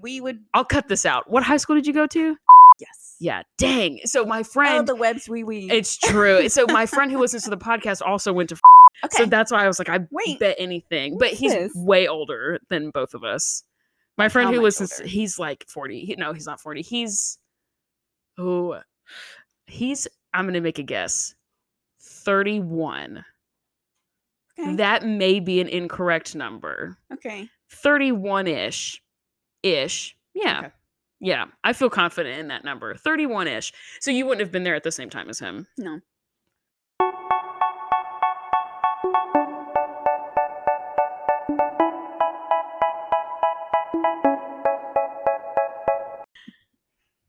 we would I'll cut this out. What high school did you go to? yes. Yeah, dang. So my Oh, friend, the webs we we. it's true. So my friend who listens to the podcast also went to. okay. So that's why I was like, I Wait, bet anything. But he's this? way older than both of us. My friend how who listens, older? he's like forty. He, no, he's not forty. He's oh, he's. I'm gonna make a guess. Thirty-one. okay. That may be an incorrect number. okay. 31 ish. Ish. Yeah. Okay. Yeah. I feel confident in that number. 31 ish. So you wouldn't have been there at the same time as him. No.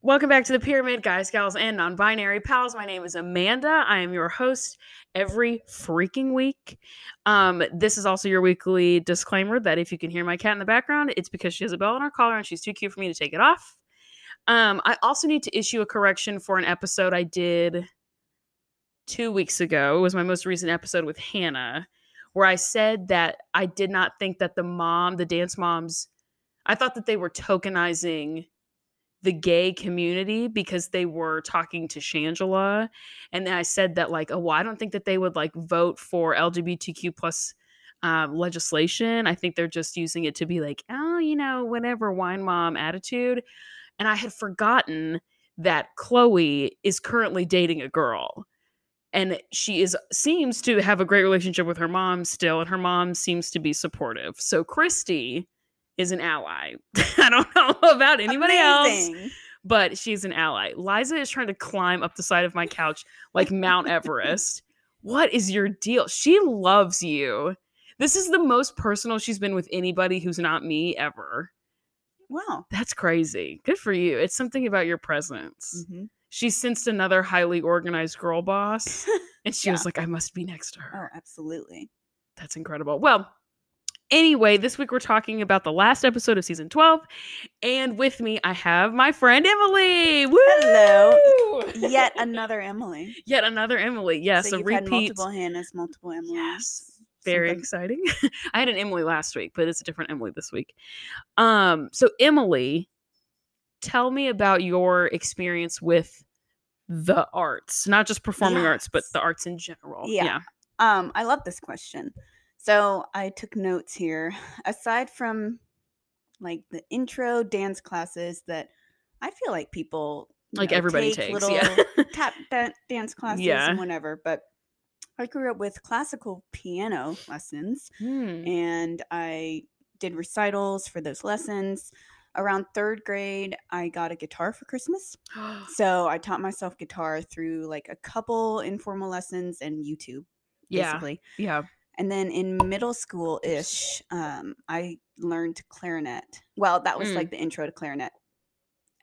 Welcome back to the Pyramid, guys, gals, and non binary pals. My name is Amanda. I am your host every freaking week. Um, this is also your weekly disclaimer that if you can hear my cat in the background, it's because she has a bell on her collar and she's too cute for me to take it off. Um, I also need to issue a correction for an episode I did two weeks ago. It was my most recent episode with Hannah, where I said that I did not think that the mom, the dance moms, I thought that they were tokenizing the gay community because they were talking to Shangela. And then I said that, like, oh, well, I don't think that they would like vote for LGBTQ plus um, legislation. I think they're just using it to be like, oh, you know, whatever wine mom attitude. And I had forgotten that Chloe is currently dating a girl. And she is seems to have a great relationship with her mom still, and her mom seems to be supportive. So Christi is an ally. I don't know about anybody else but she's an ally. Liza is trying to climb up the side of my couch like Mount Everest. what is your deal? She loves you. This is the most personal she's been with anybody who's not me ever. Wow. That's crazy. Good for you. It's something about your presence. hmm She sensed another highly organized girl boss and she was like, I must be next to her. Oh, absolutely. That's incredible. Well, anyway, this week we're talking about the last episode of season 12. And with me, I have my friend Emily. Woo! Hello. Yet another Emily. Yet another Emily. Yes, so a repeat. multiple Hannahs, multiple Emily's. Yes. Very Something- exciting. I had an Emily last week, but it's a different Emily this week. Um, so Emily, tell me about your experience with the arts, not just performing arts, but the arts in general. Yeah. Um, I love this question. So I took notes here. Aside from like the intro dance classes that I feel like people Like know, everybody take takes, little yeah. tap dan- dance classes Yeah. and whatever. But I grew up with classical piano lessons Hmm. and I did recitals for those lessons. Around third grade, I got a guitar for Christmas. So I taught myself guitar through like a couple informal lessons and YouTube, yeah. basically. Yeah. And then in middle school ish, um, I learned clarinet. Well, that was Mm. like the intro to clarinet.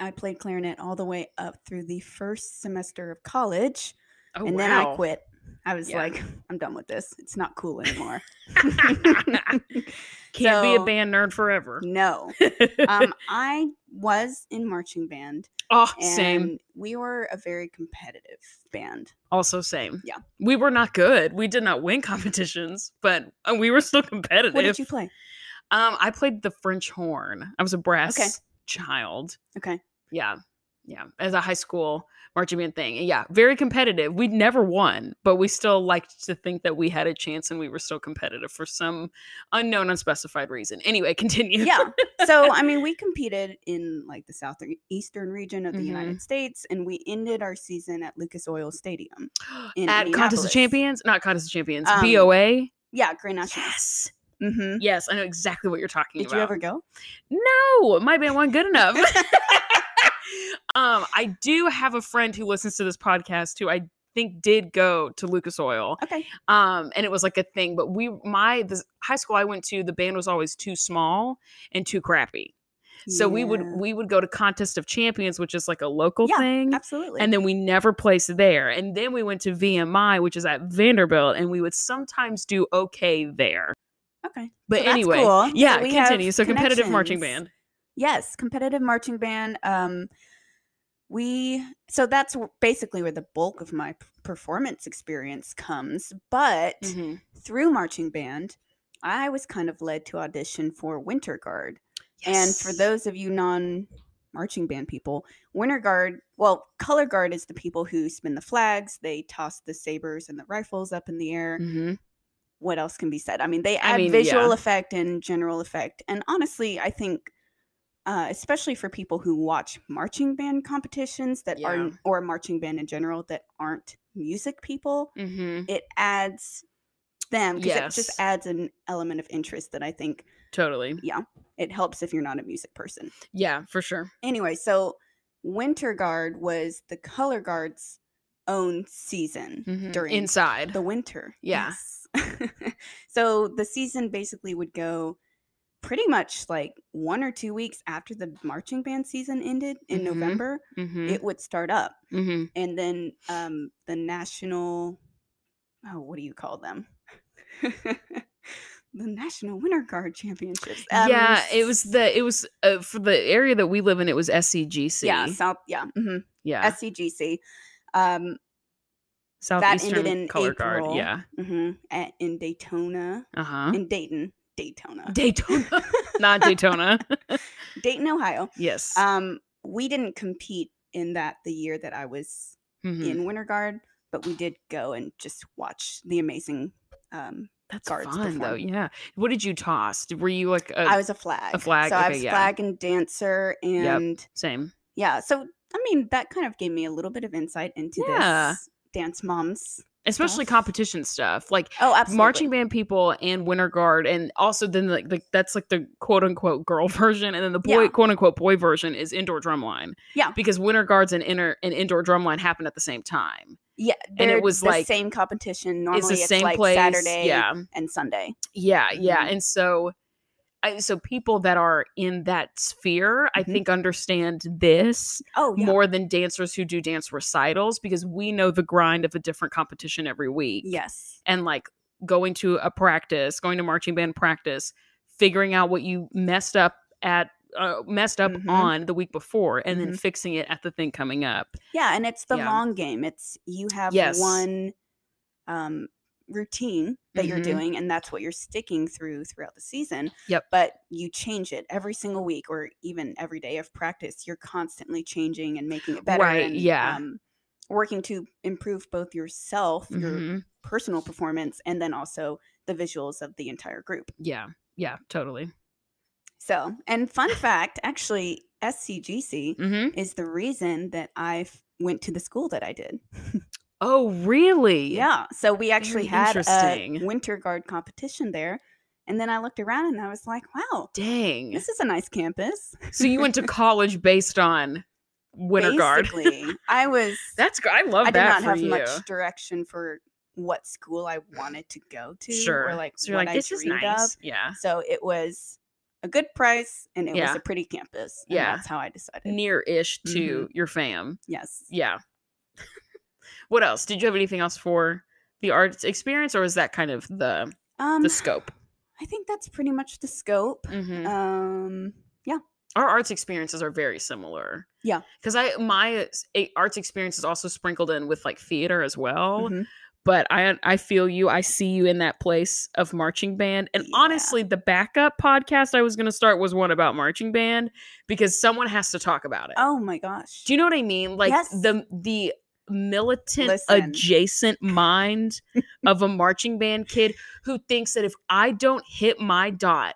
I played clarinet all the way up through the first semester of college, Oh, and wow. then I quit. I was Yeah. like, I'm done with this. It's not cool anymore. Can't be a band nerd forever. no. Um, I was in marching band, oh, and same. we were a very competitive band. Also, same. Yeah. We were not good. We did not win competitions, but uh, we were still competitive. What did you play? Um, I played the French horn. I was a brass child. Okay. Yeah. Yeah. As a high school marching band thing. And yeah, very competitive. We'd never won, but we still liked to think that we had a chance and we were still competitive for some unknown, unspecified reason. Anyway, continue. yeah so i mean we competed in like the southeastern region of the Mhm. united states and we ended our season at lucas oil stadium At Contest of Champions, not Contest of Champions, Um, BOA. yeah grand national Yes. hmm Yes, I know exactly what you're talking did about. you ever go No, my band wasn't good enough. um, I do have a friend who listens to this podcast who I think did go to Lucas Oil. okay Um, and it was like a thing, but we my the high school I went to, the band was always too small and too crappy. So we would we would go to Contest of Champions, which is like a local Yeah, thing. absolutely And then we never placed there. And then we went to VMI, which is at Vanderbilt, and we would sometimes do okay there. okay But So anyway, cool. So yeah, have continue. So competitive marching band. yes competitive marching band um we so that's basically where the bulk of my performance experience comes but Mhm. through marching band i was kind of led to audition for winter guard And for those of you non marching band people, Winter Guard, well, Color Guard is the people who spin the flags, they toss the sabers and the rifles up in the air. Mhm. What else can be said? I mean, they I add mean, visual yeah. effect and general effect. And honestly, I think uh, especially for people who watch marching band competitions that Yeah. are or marching band in general that aren't music people, Mhm. it adds them because it just adds an element of interest that I think Totally. Yeah. It helps if you're not a music person. Yeah, for sure. Anyway, so Winter Guard was the Color Guard's own season Mhm. during inside. the winter. Yeah. Yes. so the season basically would go pretty much like one or two weeks after the marching band season ended in Mhm. November. Mhm. It would start up, Mhm. and then um, the national. Oh, what do you call them? the National Winter Guard Championships. Um, yeah, it was the it was uh, for the area that we live in. It was SCGC. yeah South yeah mhm, yeah. SCGC. Um, Southeastern ended in Color April. Guard. Yeah. mhm, at, in Daytona, Uh huh. in Dayton, Daytona, Daytona, not Daytona. Dayton, Ohio. yes. Um, we didn't compete in that the year that I was Mhm. in Winter Guard, but we did go and just watch the amazing. Um, That's guards fun though. Yeah. What did you toss? Were you like a, I was a flag. A flag, So I was yeah. flag and dancer, and same? yeah. So I mean, that kind of gave me a little bit of insight into Yeah. this dance moms. Especially Stuff. competition stuff, like Oh, absolutely. marching band people and winter guard, and also then like, like that's like the quote unquote girl version, and then the boy Yeah. quote unquote boy version is indoor drumline. Yeah. because winter guards and inner and indoor drumline happen at the same time. Yeah, and it was the like- same competition. Normally, it's the it's same like place. Saturday Yeah, and Sunday. yeah, yeah. Mhm. And so, so people that are in that sphere, I Mhm. think, understand this Oh, yeah. more than dancers who do dance recitals because we know the grind of a different competition every week. Yes. and like going to a practice, going to marching band practice, figuring out what you messed up at uh, messed up Mhm. on the week before and then Mhm. fixing it at the thing coming up. Yeah, and it's the Yeah. long game. It's you have Yes. one um routine that you're Mhm. doing and that's what you're sticking through throughout the season. Yep. But you change it every single week or even every day of practice. You're constantly changing and making it better Right, and yeah. um working to improve both yourself, your Mhm. personal performance and then also the visuals of the entire group. Yeah. Yeah, totally. So, and fun fact, actually SCGC hmm is the reason that I went to the school that I did. Oh, really? Yeah. So we actually Very had a winter guard competition there. And then I looked around and I was like, wow, Dang. this is a nice campus. So you went to college based on Winter Guard. I was, That's good. I love that. I did not have you. much direction for what school I wanted to go to sure. or like so what like, I dreamed nice. of. Yeah. So it was a good price and it Yeah. was a pretty campus. and Yeah. That's how I decided. Near-ish to Mhm. your fam. yes. Yeah. What else? Did you have anything else for the arts experience, or is that kind of the Um, the scope? I think that's pretty much the scope. Mhm. Um, yeah. Our arts experiences are very similar. Yeah. because I my a- arts experience is also sprinkled in with like theater as well. mhm. But I I feel you. I see you in that place of marching band. And Yeah. honestly, the backup podcast I was going to start was one about marching band because someone has to talk about it. oh my gosh. Do you know what I mean? Like Yes. the the militant Listen. adjacent mind of a marching band kid who thinks that if I don't hit my dot,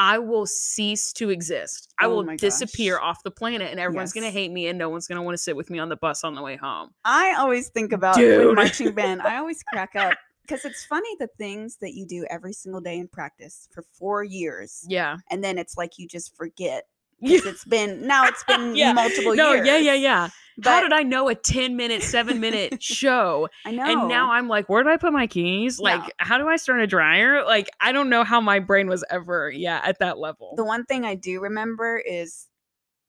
I will cease to exist. I Oh will disappear off the planet and everyone's going to hate me and no one's going to want to sit with me on the bus on the way home. I always think about marching band. I always crack up because it's funny the things that you do every single day in practice for four years, Yeah. and then it's like you just forget. It's been now. It's been Yeah. multiple No, years. yeah, yeah, yeah. But How did I know a 10 minute, 7 minute show I know. And now I'm like, where did I put my keys? Like, how do I start a dryer? Like, I don't know how my brain was ever, yeah, at that level. the one thing I do remember is,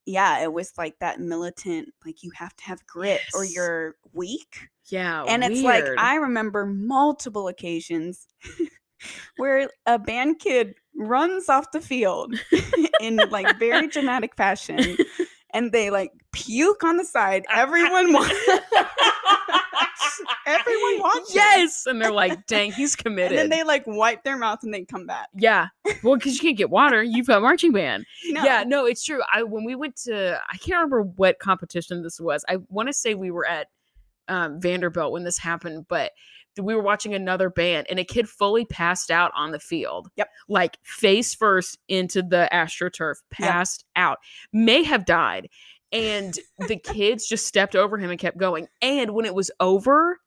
yeah, it was like that militant. Like you have to have grit or you're weak. yeah. and it's like. I remember multiple occasions where a band kid runs off the field in like very dramatic fashion and they like puke on the side everyone wa- Everyone watches. Yes, and they're like, "Dang, he's committed." And then they like wipe their mouth and they come back. yeah, well, because you can't get water, you've got marching band. No. Yeah, no, it's true. I when we went to, I can't remember what competition this was. I want to say we were at um, Vanderbilt when this happened, but we were watching another band, and a kid fully passed out on the field. Yep. like face first into the astroturf, Yep. passed out, may have died, and the kids just stepped over him and kept going. And when it was over.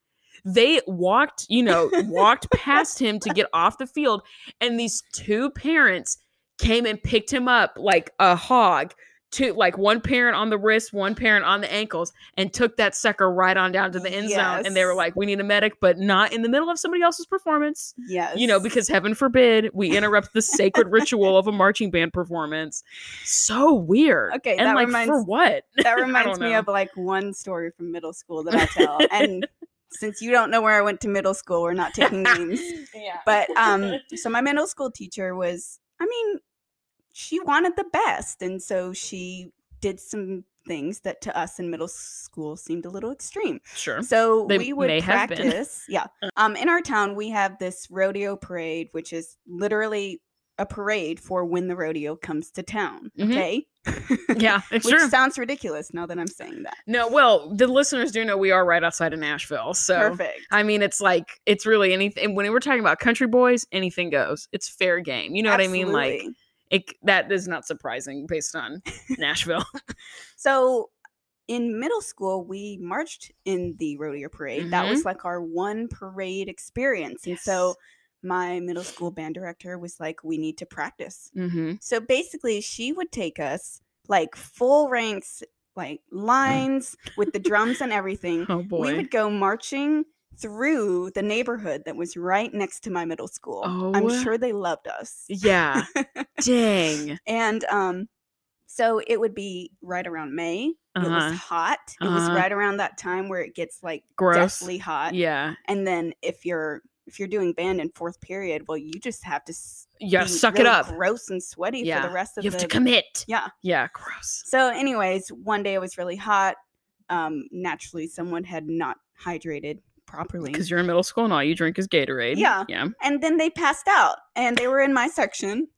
They walked, you know, walked past him to get off the field, and these two parents came and picked him up like a hog two like one parent on the wrist one parent on the ankles and took that sucker right on down to the end zone. And they were like we need a medic but not in the middle of somebody else's performance. Yes. you know because heaven forbid we interrupt the sacred ritual of a marching band performance. So weird. Okay, and that like for what? that reminds me of like one story from middle school that I tell. and since you don't know where I went to middle school, we're not taking names. yeah. But um so my middle school teacher was I mean, she wanted the best. And so she did some things that to us in middle school seemed a little extreme. sure So They we would may have been. practice. Yeah. Um, in our town, we have this rodeo parade, which is literally a parade for when the rodeo comes to town. Mhm. Okay. yeah it's Which true sounds ridiculous now that I'm saying that. no well the listeners do know we are right outside of nashville so Perfect. I mean, it's like it's really anything. When we're talking about country boys, anything goes. It's fair game. You know what I mean? Like Absolutely. It. That is not surprising based on Nashville. So in middle school, we marched in the rodeo parade. That was like our one parade experience. And so my middle school band director was like, we need to practice. mm-hmm. So basically, she would take us like full ranks, like lines with the drums and everything. Oh boy. We would go marching through the neighborhood that was right next to my middle school. I'm Oh. sure they loved us. yeah. Dang. And um, so it would be right around May. It Uh-huh. was hot. It was Uh-huh. right around that time where it gets like Gross. deathly hot. Yeah. And then if you're if you're doing band in fourth period, well, you just have to yeah You gotta be suck it up. gross and sweaty Yeah. for the rest of the You have the to commit. yeah. Yeah. Gross. So, anyways, one day it was really hot. Um, naturally, someone had not hydrated properly, Because you're in middle school and all you drink is Gatorade. Yeah. Yeah. and then they passed out, and they were in my section.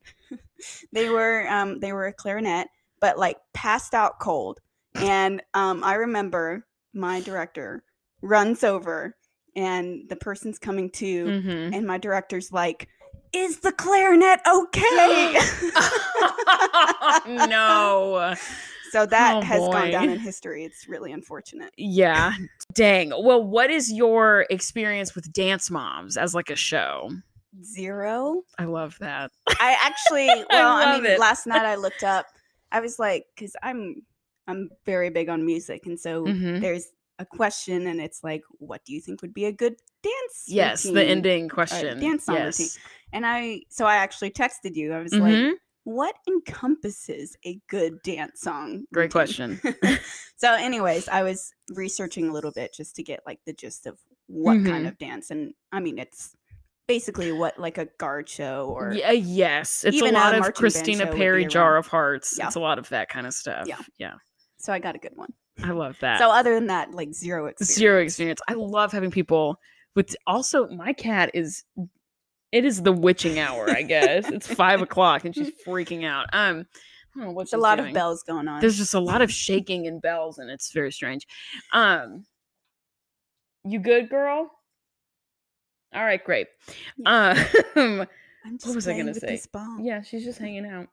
they were um, they were a clarinet, but like passed out cold. And um, I remember my director runs over, and the person's coming to, Mm-hmm. and my director's like, "Is the clarinet okay?" no. so that Oh, has gone down in history. It's really unfortunate. Yeah. Dang. Well, what is your experience with Dance Moms as like a show? Zero. I love that. I actually, well, I, love mean, it. last night I looked up. I was like, because I'm, I'm very big on music, and so Mhm. there's a question, and it's like, what do you think would be a good dance? Yes, the ending question. dance song routine. yes. And I, so I actually texted you. I was like, Mhm. What encompasses a good dance song? Great question. so, anyways, I was researching a little bit just to get like the gist of what kind Mhm. of dance, and I mean, it's basically what like a guard show or Yeah, yes. It's a even a lot of Christina show would be Perri Jar of Hearts. Yeah. It's a lot of that kind of stuff. Yeah. Yeah. So I got a good one. I love that. So other than that, like zero experience. Zero experience. I love having people with also my cat is it is the witching hour, I guess. it's five o'clock and she's freaking out. Um I don't know what There's a lot doing. of bells going on. There's just a lot of shaking and bells, and it's very strange. Um, you good, girl? All right, great. Um, I'm just what was I gonna say? Yeah, she's just hanging out.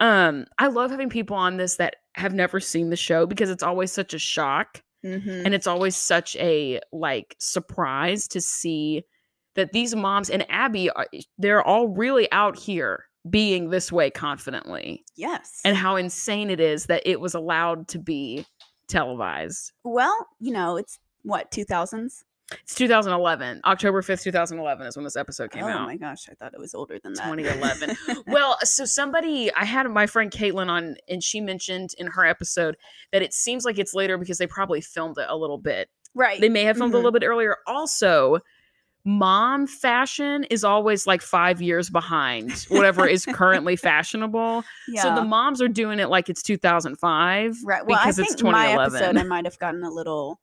Um, I love having people on this that have never seen the show because it's always such a shock Mhm. and it's always such a like surprise to see that these moms and Abby are they're all really out here being this way confidently Yes. and how insane it is that it was allowed to be televised. well, you know, it's what 2000s. It's 2011. October 5th, 2011 is when this episode came oh out. Oh my gosh, I thought it was older than that. 2011. well, so somebody, I had my friend Caitlin on, and she mentioned in her episode that it seems like it's later because they probably filmed it a little bit. right. They may have filmed Mhm. a little bit earlier. Also, mom fashion is always like five years behind whatever is currently fashionable. yeah. So the moms are doing it like it's 2005. right. Well, because I it's think my episode I might have gotten a little.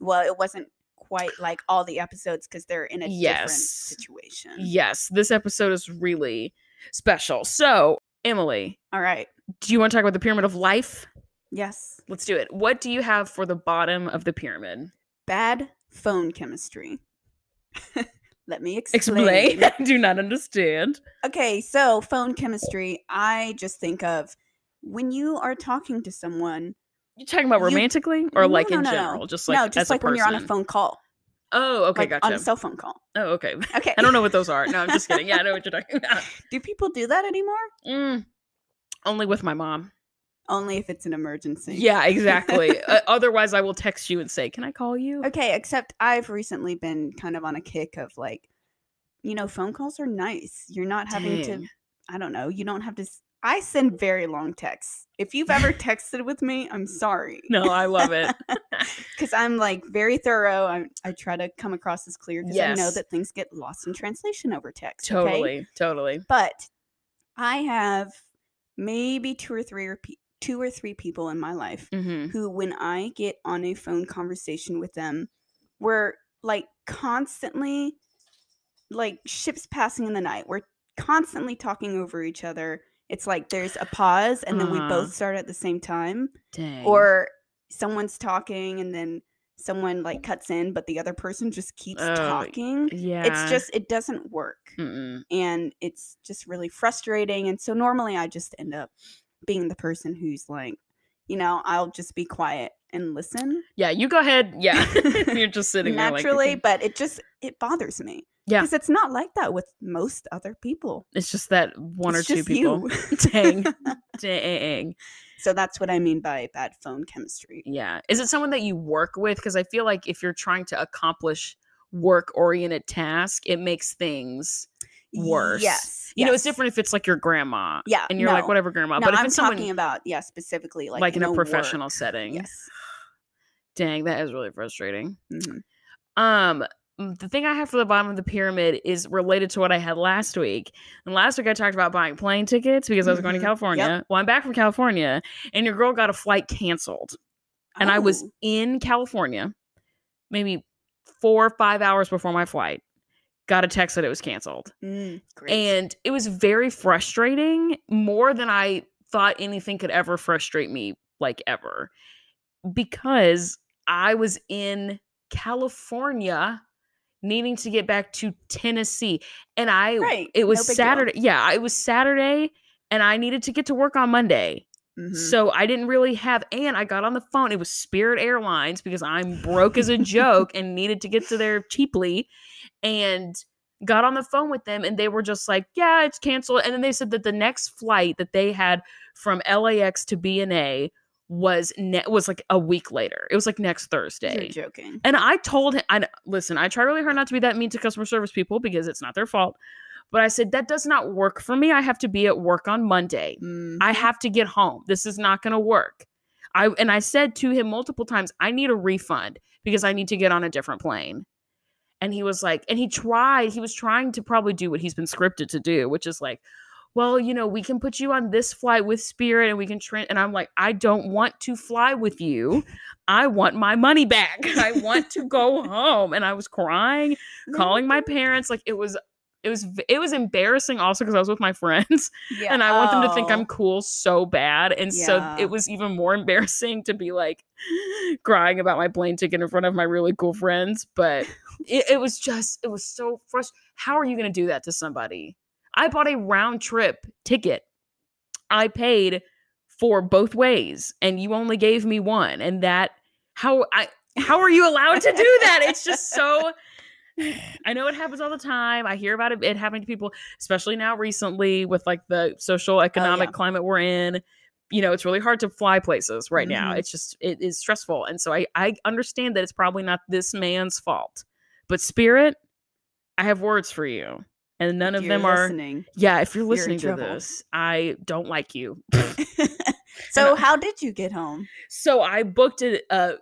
Well, it wasn't quite like all the episodes because they're in a different situation. Yes, this episode is really special. So, Emily, All right. do you want to talk about the pyramid of life? Yes. Let's do it. What do you have for the bottom of the pyramid? Bad phone chemistry. Let me explain. Explain. I do not understand. Okay, so phone chemistry, I just think of when you are talking to someone. You talking about You- romantically or No, like no, in no, general? Just like no, just as like a when you're on a phone call. Oh, okay, like gotcha. on a cell phone call. oh, okay. Okay. I don't know what those are. No, I'm just kidding. Yeah, I know what you're talking about. Do people do that anymore? Mm, only with my mom. Only if it's an emergency. Yeah, exactly. uh, otherwise, I will text you and say, "Can I call you?" Okay, except I've recently been kind of on a kick of like, you know, phone calls are nice. You're not having to, I don't know, you don't have to. I send very long texts. If you've ever texted with me, I'm sorry. No, I love it. Because I'm like very thorough. I, I try to come across as clear because I know that things get lost in translation over text. okay? totally, totally. But I have maybe two or three two or three people in my life hmm who, when I get on a phone conversation with them, we're like constantly like ships passing in the night. We're constantly talking over each other. It's like there's a pause and then we Uh-huh. both start at the same time. Dang. Or someone's talking and then someone like cuts in, but the other person just keeps Oh, talking. yeah, It's just, it doesn't work Mm-mm. and it's just really frustrating. And so normally I just end up being the person who's like, you know, I'll just be quiet and listen yeah. You go ahead. Yeah, you're just sitting there like, naturally, okay. but it just it bothers me. Yeah. because it's not like that with most other people. It's just that one It's or two people. Dang, dang. so that's what I mean by bad phone chemistry. Yeah. Is it someone that you work with? Because I feel like if you're trying to accomplish work oriented task, it makes things worse. Yes, You know, it's different if it's like your grandma. Yeah, And you're like, whatever, grandma. No, but if I'm it's someone talking about yeah, specifically like like, in a work. professional setting, Yes. dang, that is really frustrating. Mhm. Um, mm, the thing I have for the bottom of the pyramid is related to what I had last week. And last week I talked about buying plane tickets because I was going to Mhm. Yep. California. Well, I'm back from California, and your girl got a flight canceled. And I was Oh, in California, maybe four or five hours before my flight. Got a text that it was canceled. mm. And it was very frustrating, more than I thought anything could ever frustrate me, like ever. Because I was in California needing to get back to Tennessee. And I right, it was no big deal. Saturday. Yeah, it was Saturday and I needed to get to work on Monday. Mhm. So I didn't really have, and I got on the phone. It was Spirit Airlines because I'm broke as a joke and needed to get to there cheaply, and got on the phone with them, and they were just like, "Yeah, it's canceled." And then they said that the next flight that they had from LAX to BNA was ne- was like a week later. It was like next Thursday. You're joking. And I told him, I listen, I try really hard not to be that mean to customer service people because it's not their fault. But I said that does not work for me. I have to be at work on Monday. Mhm. I have to get home. This is not going to work. I and I said to him multiple times, I need a refund because I need to get on a different plane. And he was like, and he tried, he was trying to probably do what he's been scripted to do, which is like, well, you know, we can put you on this flight with Spirit and we can train. And I'm like, I don't want to fly with you. I want my money back. I want to go home. And I was crying, calling my parents. Like it was, it was, it was embarrassing also because I was with my friends Yeah. and I want them to think Oh. I'm cool so bad. And so it was even more embarrassing to be like crying about my plane ticket in front of my really cool friends. But it, it was just, it was so frustrating. How are you going to do that to somebody? I bought a round trip ticket. I paid for both ways and you only gave me one. And that, how I, how are you allowed to do that? It's just so. I know it happens all the time. I hear about it, it happening to people, especially now recently with like the social economic yeah. climate we're in. You know, it's really hard to fly places right now. Mhm. It's just it is stressful. And so I I understand that it's probably not this man's fault. But spirit, I have words for you. And none If of them are listening. yeah, if you're in listening to trouble. this, I don't like you. so how did you get home? So I booked a, a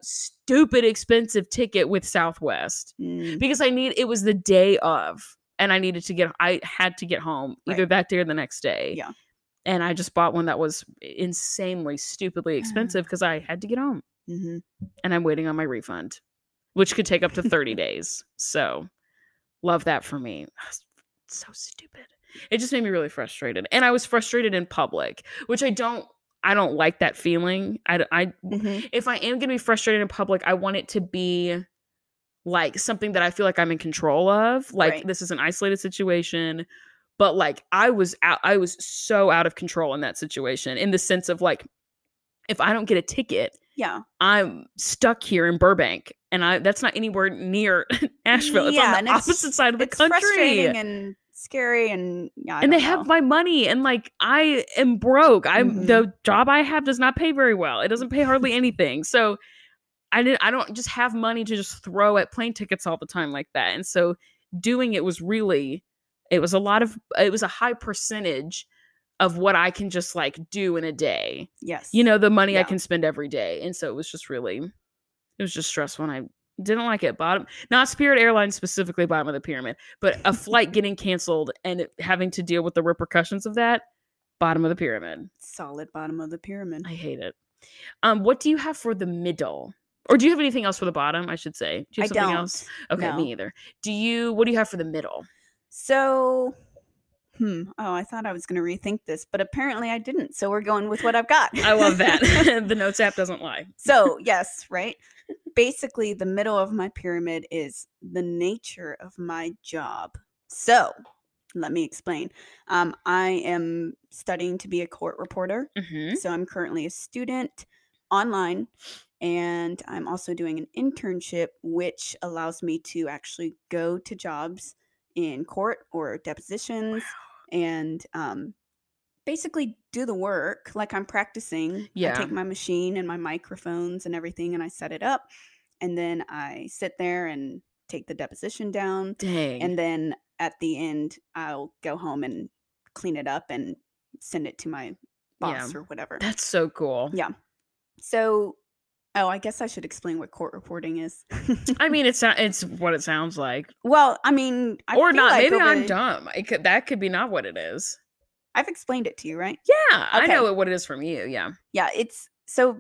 stupid expensive ticket with Southwest Mm, because I need it was the day of and I needed to get I had to get home either Right. that day or the next day. Yeah. And I just bought one that was insanely stupidly expensive because I had to get home mhm. and I'm waiting on my refund. which could take up to 30 days. So, love that for me. So stupid. It just made me really frustrated. And I was frustrated in public, which I don't I don't like that feeling. I I Mhm. if I am going to be frustrated in public, I want it to be like something that I feel like I'm in control of. Like Right. this is an isolated situation, but like I was out I was so out of control in that situation in the sense of like if I don't get a ticket, Yeah. I'm stuck here in Burbank and I that's not anywhere near Nashville. It's Yeah, on the opposite side of the country. and scary and yeah, and they don't have my money and like I am broke. I'm Mhm. the job I have does not pay very well. It doesn't pay hardly anything. So I didn't I don't just have money to just throw at plane tickets all the time like that. And so doing it was really it was a lot of it was a high percentage of what I can just like do in a day. yes. You know, the money I can spend every day. And so it was just really it was just stressful and I didn't like it. Bottom not Spirit Airlines specifically bottom of the pyramid, but a flight getting canceled and having to deal with the repercussions of that, bottom of the pyramid. solid bottom of the pyramid. I hate it. Um, what do you have for the middle? Or do you have anything else for the bottom? I should say. Do you I have something don't. else? Okay, no. me either. Do you? What do you have for the middle? So, hmm. Oh, I thought I was going to rethink this, but apparently I didn't. So we're going with what I've got. I love that. the notes app doesn't lie. so, yes, right? Basically, the middle of my pyramid is the nature of my job. So, let me explain. Um, I am studying to be a court reporter. hmm So, I'm currently a student online, and I'm also doing an internship, which allows me to actually go to jobs in court or depositions and um, basically do the work like I'm practicing. Yeah. I take my machine and my microphones and everything and I set it up. And then I sit there and take the deposition down. Dang. And then at the end, I'll go home and clean it up and send it to my boss Yeah. or whatever. That's so cool. Yeah. So, oh, I guess I should explain what court reporting is. I mean, it's not. It's what it sounds like, well, I mean, I or not. like Maybe I'm dumb. It could, that could be not what it is. I've explained it to you, right? Yeah, I know what it is from you. Yeah. Yeah, it's so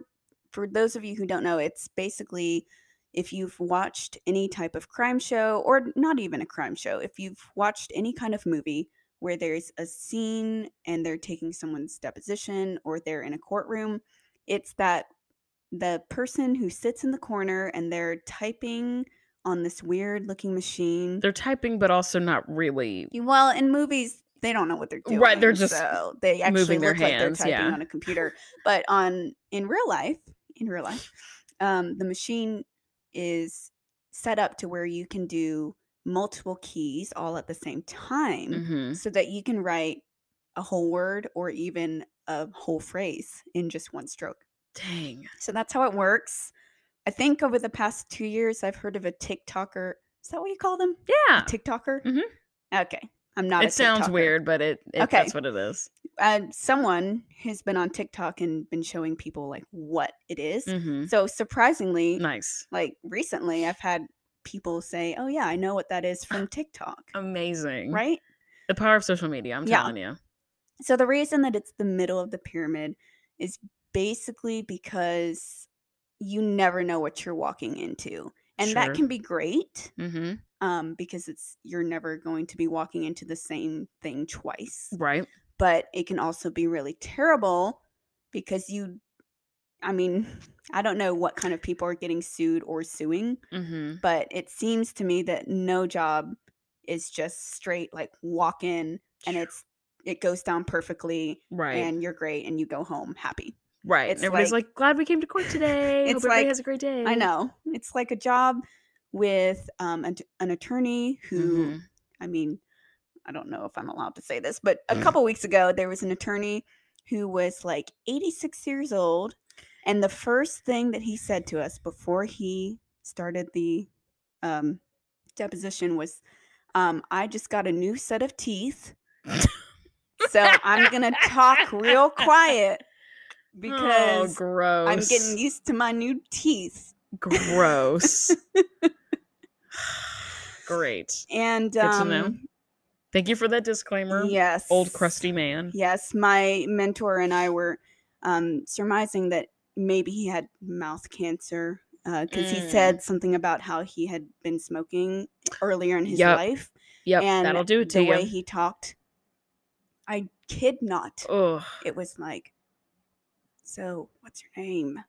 for those of you who don't know, it's basically if you've watched any type of crime show or not even a crime show, if you've watched any kind of movie where there's a scene and they're taking someone's deposition or they're in a courtroom, it's that the person who sits in the corner and they're typing on this weird looking machine. They're typing, but also not really. Well, in movies, they don't know what they're doing. Right, they're just so they actually moving their look like they're typing yeah. on a computer. But on in real life, in real life, um, the machine is set up to where you can do multiple keys all at the same time, hmm so that you can write a whole word or even a whole phrase in just one stroke. Dang. So that's how it works. I think over the past two years, I've heard of a TikToker. Is that what you call them? Yeah. A TikToker? Mhm. Okay. I'm not. a It sounds weird, but it, it Okay. that's what it is. Uh, someone has been on TikTok and been showing people like what it is. hmm So surprisingly, Nice. like recently, I've had people say, "Oh yeah, I know what that is from TikTok." Amazing. Right. The power of social media. I'm Yeah. telling you. So the reason that it's the middle of the pyramid is basically because you never know what you're walking into. And Sure. that can be great hmm um, because it's you're never going to be walking into the same thing twice. Right. But it can also be really terrible because you, I mean, I don't know what kind of people are getting sued or suing, hmm but it seems to me that no job is just straight like walk in and it's it goes down perfectly Right. and you're great and you go home happy. Right. it's everybody's like- like, glad we came to court today. Hope everybody like- has a great day. I know. It's like a job with um an, an attorney who Mhm. I mean, I don't know if I'm allowed to say this, but a couple weeks ago there was an attorney who was like 86 years old and the first thing that he said to us before he started the um deposition was um I just got a new set of teeth. so I'm going to talk real quiet oh, because gross. I'm getting used to my new teeth. gross. Great. And Good to know. um Thank you for that disclaimer. yes. Old crusty man. Yes, my mentor and I were um surmising that maybe he had mouth cancer because he Mm. said something about how he had been smoking earlier in his Yep. life. Yep, and that'll do it to the you. way he talked, I kid not. Ugh. It was like, so what's your name?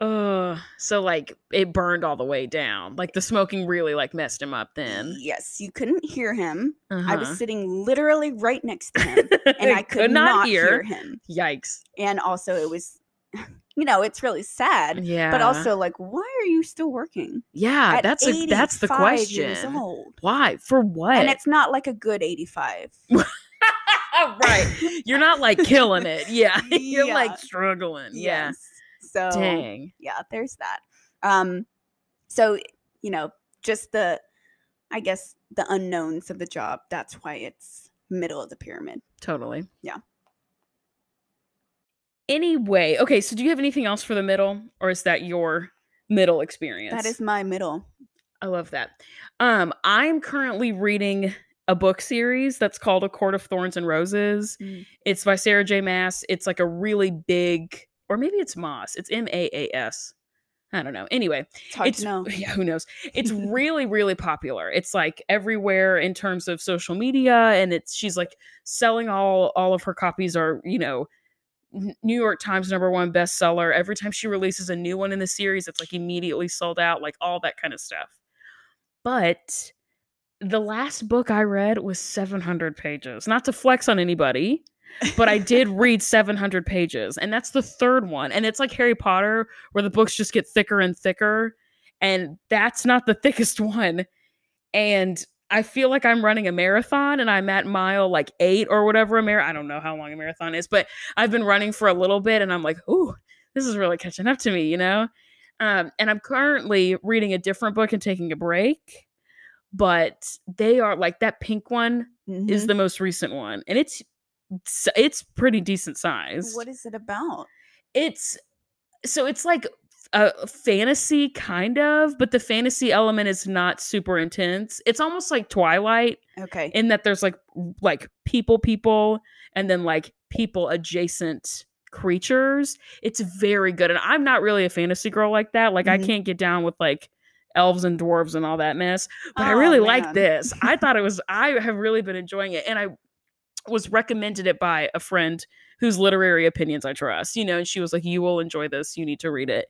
Ugh. So like it burned all the way down. Like the smoking really like messed him up then. Yes, you couldn't hear him. I Uh-huh. was sitting literally right next to him, and I could, not, hear. him. Yikes. And also, it was, you know, it's really sad. Yeah. But also, like, why are you still working? yeah, At that's a, that's the 85 Years question. old. Why? For what? And it's not like a good 85. right. You're not like killing it. Yeah. You're Yeah. like struggling. Yeah. Yes. So Dang. yeah, there's that. Um, so you know, just the, I guess the unknowns of the job. That's why it's middle of the pyramid. Totally. Yeah. Anyway, okay, so do you have anything else for the middle or is that your middle experience? That is my middle. I love that. Um I'm currently reading a book series that's called A Court of Thorns and Roses. Mm. It's by Sarah J. Mass. It's like a really big or maybe it's Moss. It's M A A S. I don't know. Anyway, It's hard it's to know. yeah, who knows? It's really, really popular. It's like everywhere in terms of social media, and it's she's like selling all all of her copies are you know New York Times number one bestseller. Every time she releases a new one in the series, it's like immediately sold out, like all that kind of stuff. But the last book I read was 700 pages. Not to flex on anybody, but I did read 700 pages, and that's the third one. And it's like Harry Potter, where the books just get thicker and thicker, and that's not the thickest one. And I feel like I'm running a marathon, and I'm at mile like eight or whatever a mar. I don't know how long a marathon is, but I've been running for a little bit, and I'm like, ooh, this is really catching up to me, you know. Um, and I'm currently reading a different book and taking a break, but they are like that pink one is Mhm. the most recent one, and it's it's- pretty decent size. what is it about? It's so it's like a fantasy kind of, but the fantasy element is not super intense. It's almost like Twilight Okay. in that there's like like people people and then like people adjacent creatures. It's very good. And I'm not really a fantasy girl like that. Like I Mhm. can't get down with like elves and dwarves and all that mess. But I Oh, really like this. I thought it was I have really been enjoying it. And I was recommended it by a friend whose literary opinions I trust, you know, and she was like, You will enjoy this. You need to read it.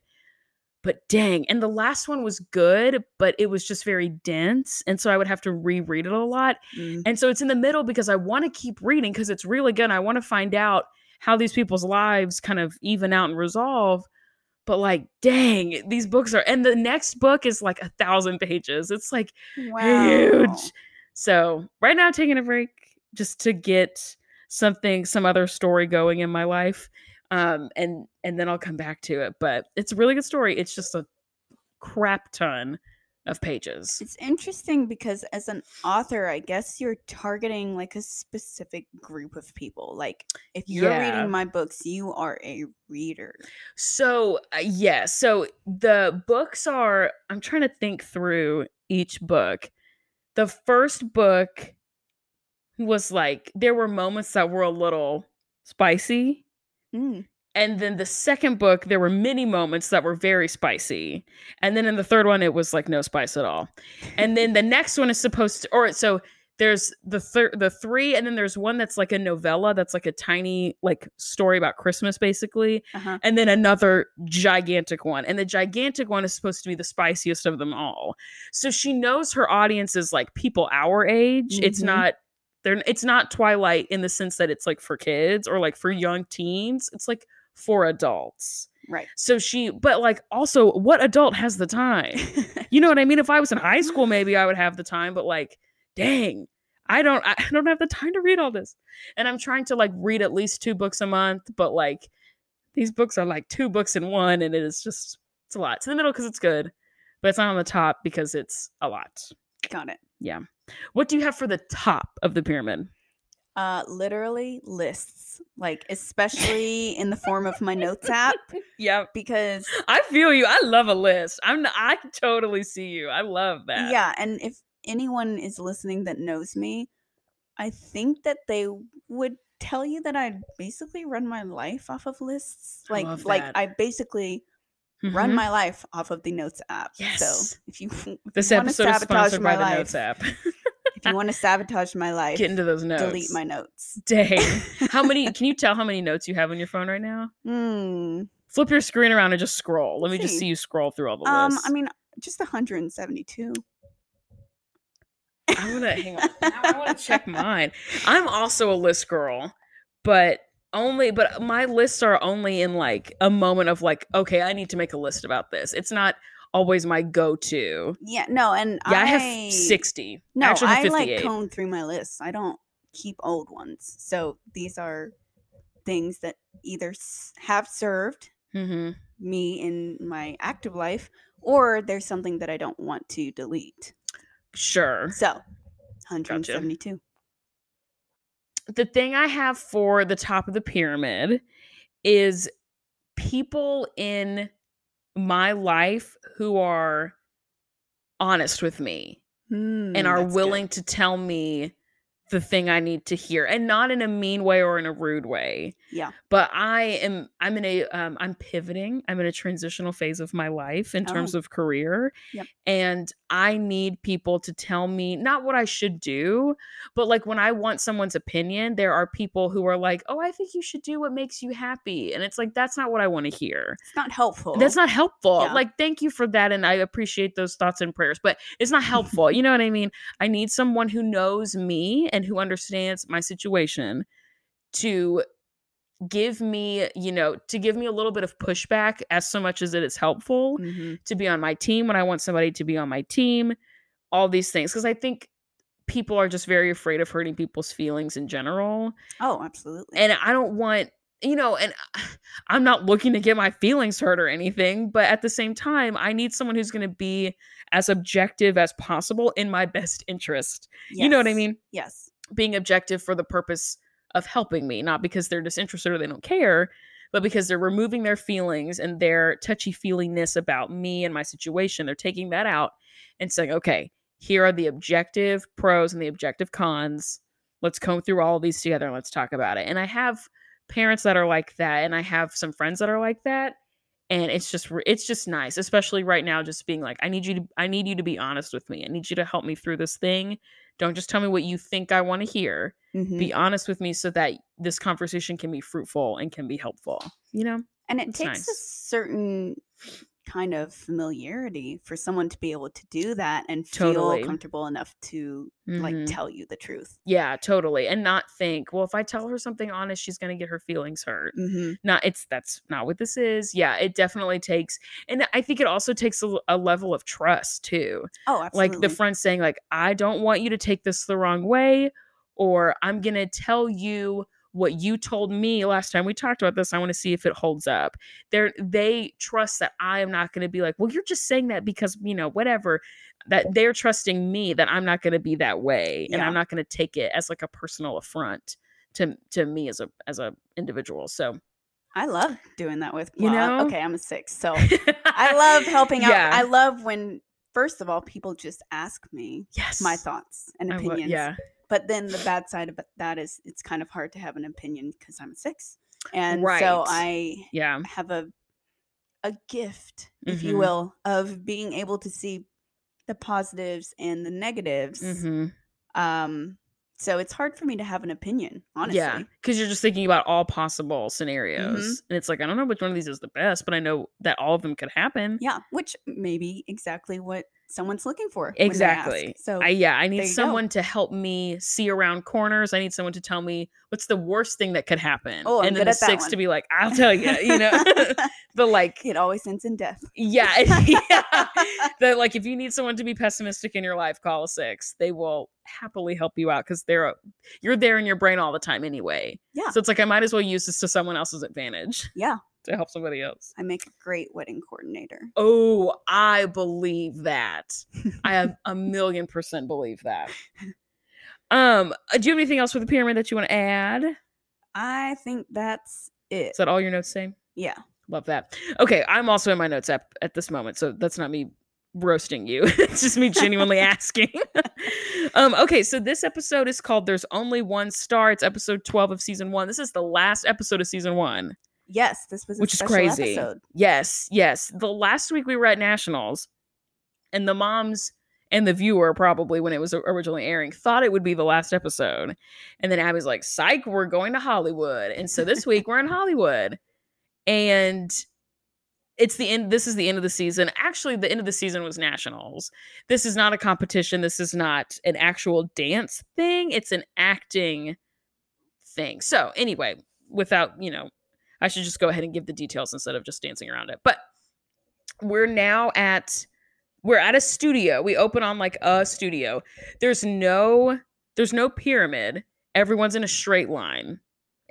But dang, and the last one was good, but it was just very dense. And so I would have to reread it a lot. Mm. And so it's in the middle because I want to keep reading because it's really good. and I want to find out how these people's lives kind of even out and resolve. But like, dang, these books are, and the next book is like a thousand pages. It's like Wow. huge. So right now, taking a break just to get something, some other story going in my life, um, and and then I'll come back to it. But it's a really good story. It's just a crap ton of pages. It's interesting because as an author, I guess you're targeting like a specific group of people. Like if you're Yeah. reading my books, you are a reader. So uh, yeah, so the books are. I'm trying to think through each book. The first book was like there were moments that were a little spicy. Mm. And then the second book, there were many moments that were very spicy. And then in the third one, it was like no spice at all. And then the next one is supposed to, or so there's the third, the three, and then there's one that's like a novella that's like a tiny like story about Christmas, basically. Uh-huh. And then another gigantic one. And the gigantic one is supposed to be the spiciest of them all. So she knows her audience is like people our age. It's Mhm. not they're it's not Twilight in the sense that it's like for kids or like for young teens. It's like for adults. Right. So she but like also what adult has the time? You know what I mean? If I was in high school mm-hmm. maybe I would have the time, but like dang, I don't I don't have the time to read all this. And I'm trying to like read at least two books a month, but like these books are like two books in one and it is just it's a lot. It's in the middle cuz it's good, but it's not on the top because it's a lot. Got it. Yeah. What do you have for the top of the pyramid? Uh, literally lists, like especially in the form of my notes app, Yep. because I feel you. I love a list. I'm I totally see you. I love that. yeah, and if anyone is listening that knows me, I think that they would tell you that I basically run my life off of lists. Like, love like. I basically run Mhm. my life off of the Notes app. Yes. So if you This episode is sponsored by the life, Notes app. if you want to sabotage my life, Get into those notes. delete my notes. Dang. How many? Can you tell how many notes you have on your phone right now? Hmm. Flip your screen around and just scroll. Let me just See. see you scroll through all the Um, lists. I mean, just 172. I'm gonna hang on. Now I want to check mine. I'm also a list girl, but only but my lists are only in like a moment of like, okay, I need to make a list about this. It's not always my go-to. Yeah, no, and Yeah, I, I, have 60. No, Actually, I I like 58. comb through my list. I don't keep old ones. So these are things that either have served mm-hmm. me in my active life or there's something that I don't want to delete. Sure. So 172. the thing I have for the top of the pyramid is people in my life who are honest with me Hmm, and are that's good. willing to tell me the thing I need to hear and not in a mean way or in a rude way. Yeah. But I am I'm in a um I'm pivoting. I'm in a transitional phase of my life in terms Oh. of career. Yep. And I need people to tell me not what I should do, but like when I want someone's opinion, there are people who are like, "Oh, I think you should do what makes you happy." And it's like that's not what I want to hear. It's not helpful. That's not helpful. Yeah. Like, thank you for that. And I appreciate those thoughts and prayers, but it's not helpful. you know what I mean? I need someone who knows me and who understands my situation to give me, you know, to give me a little bit of pushback as so much as it is helpful Mhm. to be on my team when I want somebody to be on my team, all these things. Cause I think people are just very afraid of hurting people's feelings in general Oh, absolutely. and I don't want you know, and I'm not looking to get my feelings hurt or anything, but at the same time, I need someone who's going to be as objective as possible in my best interest. You know what I mean? Yes. Being objective for the purpose of helping me, not because they're disinterested or they don't care, but because they're removing their feelings and their touchy feelingness about me and my situation. They're taking that out and saying, okay, here are the objective pros and the objective cons. Let's comb through all of these together and let's talk about it. And I have parents that are like that and I have some friends that are like that and it's just it's just nice especially right now just being like I need you to I need you to be honest with me. I need you to help me through this thing. Don't just tell me what you think I want to hear. Mhm. Be honest with me so that this conversation can be fruitful and can be helpful. You know? And it It's takes a certain kind of familiarity for someone to be able to do that and Totally. feel comfortable enough to like Mhm. tell you the truth. Yeah, totally. And not think, well, if I tell her something honest, she's going to get her feelings hurt. Mm-hmm. Not it's that's not what this is. Yeah, it definitely takes and I think it also takes a level of trust too. Oh, absolutely. like the friend saying like i don't want you to take this the wrong way or i'm gonna tell you what you told me last time we talked about this i want to see if it holds up they're they trust that i am not going to be like well you're just saying that because you know whatever that they're trusting me that i'm not going to be that way and i'm not going to take it as like a personal affront to to me as a as a individual so I love doing that with You well, know? Okay, I'm a six, so I love helping out. Yeah. I love when first of all people just ask me yes my thoughts and opinions. yeah But then the bad side of that is it's kind of hard to have an opinion because I'm a six, and Right. so I yeah have a a gift, if Mhm. you will, of being able to see the positives and the negatives. hmm Um, so it's hard for me to have an opinion, honestly. Yeah, because you're just thinking about all possible scenarios, Mhm. and it's like I don't know which one of these is the best, but I know that all of them could happen. Yeah, which may be exactly what someone's looking for. when they ask. exactly. So I yeah, I need you go. someone to help me see around corners. I need someone to tell me what's the worst thing that could happen, Oh, I'm and then good the at that six to be like, I'll tell you, you know, the like. it always ends in death. Yeah, yeah. The like if you need someone to be pessimistic in your life, call a six. They will happily help you out because they're you're there in your brain all the time anyway. Yeah. So it's like I might as well use this to someone else's advantage. Yeah. To help somebody else. I make a great wedding coordinator. Oh, I believe that. I have a million percent believe that. Um, uh, do you have anything else for the pyramid that you want to add? I think that's it. Is that all your notes say? Yeah. Love that. Okay, I'm also in my notes app at this moment, so that's not me roasting you. it's just me genuinely asking. um, okay, so this episode is called There's Only One Star. It's episode 12 of season one. This is the last episode of season one. Yes, this was a Which is crazy. episode. Yes, yes. The last week we were at Nationals, and the moms and the viewer probably when it was originally airing thought it would be the last episode, and then Abby's like, "Psych, we're going to Hollywood," and so this week we're in Hollywood, and it's the end. This is the end of the season. Actually, the end of the season was Nationals. This is not a competition. This is not an actual dance thing. It's an acting thing. So anyway, without you know I should just go ahead and give the details instead of just dancing around it. But we're now at we're at a studio. We open on like a studio. There's no there's no pyramid. Everyone's in a straight line.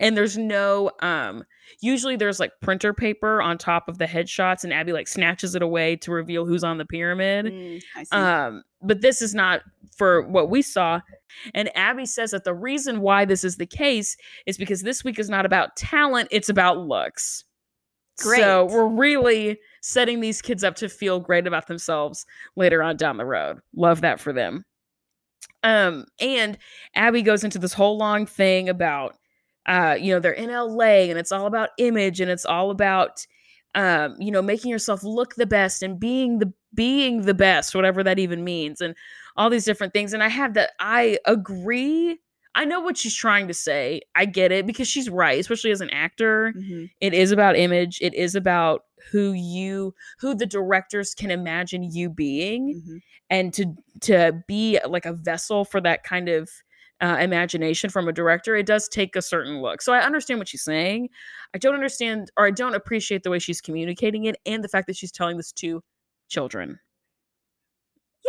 And there's no um usually there's like printer paper on top of the headshots and Abby like snatches it away to reveal who's on the pyramid. Mm, I see. Um, but this is not for what we saw. And Abby says that the reason why this is the case is because this week is not about talent, it's about looks. Great. So we're really setting these kids up to feel great about themselves later on down the road. Love that for them. Um, and Abby goes into this whole long thing about uh, you know, they're in LA and it's all about image and it's all about um, you know, making yourself look the best and being the being the best, whatever that even means, and all these different things. And I have that I agree. I know what she's trying to say. I get it because she's right, especially as an actor. Mhm. It is about image. It is about who you who the directors can imagine you being Mhm. and to to be like a vessel for that kind of uh, imagination from a director it does take a certain look so i understand what she's saying i don't understand or i don't appreciate the way she's communicating it and the fact that she's telling this to children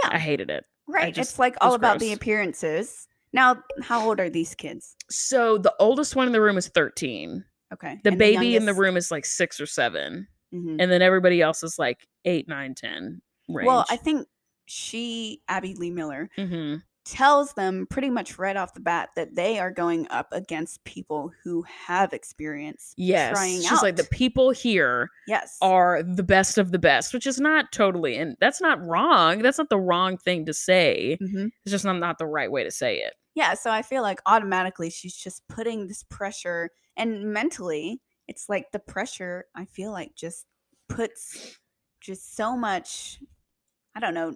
Yeah. i hated it Right. just- it's like all was about the appearances. Now, how old are these kids? so the oldest one in the room is 13 Okay. the and baby in the room is like six or seven Mhm. and then everybody else is like eight nine ten range Well, I think she, Abby Lee Miller, hmm tells them pretty much right off the bat that they are going up against people who have experience yes trying she's out. like the people here yes. are the best of the best, which is not totally, and that's not wrong. That's not the wrong thing to say. Mhm. It's just not, not the right way to say it. Yeah, so I feel like automatically she's just putting this pressure and mentally it's like the pressure I feel like just puts just so much I don't know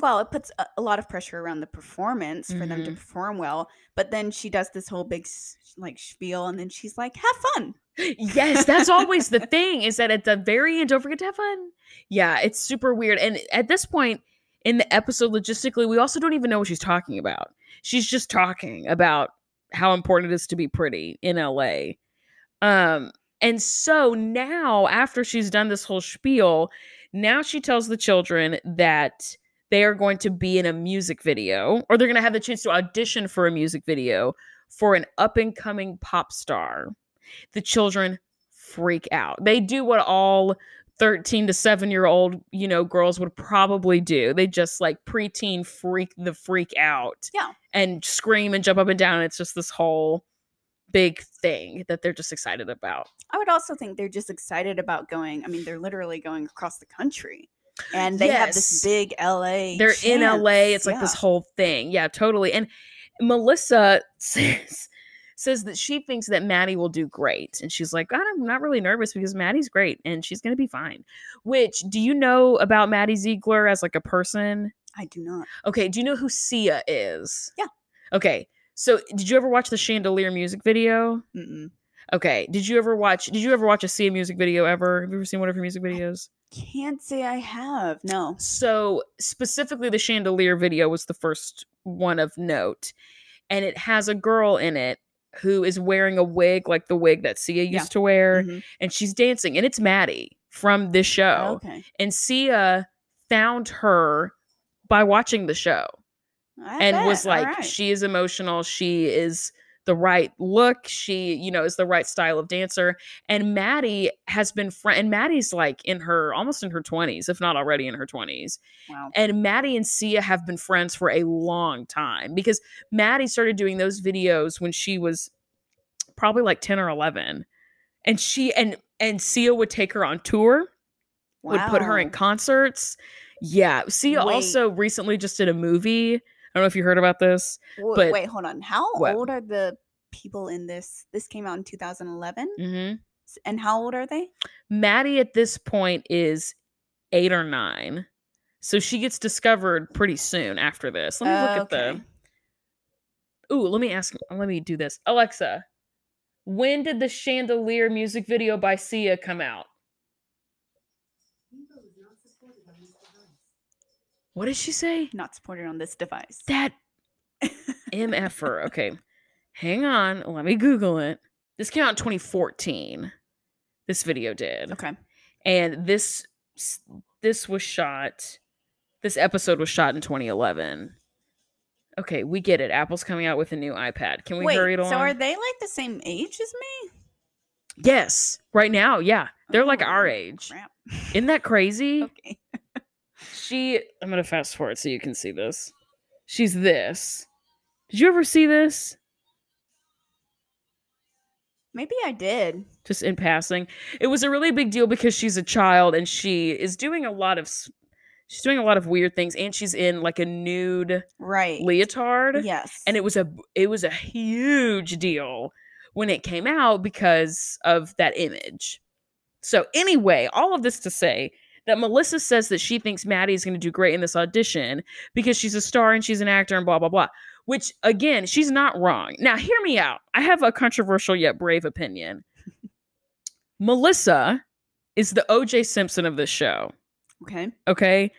well, it puts a, lot of pressure around the performance for them to Mhm. perform well, but then she does this whole big like spiel and then she's like, "Have fun." Yes, that's always the thing is that at the very end, don't forget to have fun. Yeah, it's super weird. And at this point in the episode, logistically, we also don't even know what she's talking about. She's just talking about how important it is to be pretty in LA. Um, and so now, after she's done this whole spiel, now she tells the children that they are going to be in a music video or they're going to have the chance to audition for a music video for an up and coming pop star. The children freak out. They do what all 13 to 7 year old, you know, girls would probably do. They just like preteen freak the freak out. Yeah. And scream and jump up and down. It's just this whole big thing that they're just excited about. I would also think they're just excited about going. I mean, they're literally going across the country. And they have this big LA. they're in LA. chance, It's like this whole thing. Yeah, totally. And Melissa says says that she thinks that Maddie will do great. And she's like, God, I'm not really nervous because Maddie's great and she's gonna be fine. Which do you know about Maddie Ziegler as like a person? I do not. Okay, do you know who Sia is? Yeah. Okay. So did you ever watch the Chandelier music video? Mm-mm. Okay. Did you ever watch did you ever watch a Sia music video ever? Have you ever seen one of her music videos? Can't say I have. No. So specifically, the chandelier video was the first one of note, and it has a girl in it who is wearing a wig like the wig that Sia used Yeah. to wear, Mhm. and she's dancing, and it's Maddie from this show, Okay. and Sia found her by watching the show I and was bet. All like right. she is emotional she is the right look she you know is the right style of dancer and maddie has been friend and maddie's like in her almost in her 20s if not already in her 20s wow. and maddie and sia have been friends for a long time because maddie started doing those videos when she was probably like 10 or 11 and she and and sia would take her on tour would put her in concerts yeah sia Wait. also recently just did a movie i don't know if you heard about this W- but- wait, hold on. How What? old are the people in this? This came out in 2011. Mm-hmm. And how old are they? Maddie at this point is eight or nine. So she gets discovered pretty soon after this. Let me look at Okay. the. Ooh, let me ask. Let me do this. Alexa, when did the Chandelier music video by Sia come out? What did she say? Not supported on this device. That MFer. Okay. Hang on. Let me Google it. This came out in 2014. This video did. okay. And this this was shot this episode was shot in 2011. Okay, we get it. Apple's coming out with a new iPad. Can we Wait, hurry it along? so are they like the same age as me? yes. Right now, yeah. They're like our Oh, age. Crap. Isn't that crazy? Okay. She I'm to fast forward so you can see this. She's this. Did you ever see this? Maybe I did. just in passing. It was a really big deal because she's a child and she is doing a lot of she's doing a lot of weird things and she's in like a nude Right. leotard Yes. and it was a it was a huge deal when it came out because of that image. So anyway, all of this to say that Melissa says that she thinks Maddie is going to do great in this audition because she's a star and she's an actor and blah blah blah. Which again, she's not wrong. Now, hear me out. I have a controversial yet brave opinion. Melissa is the OJ Simpson of this show okay. okay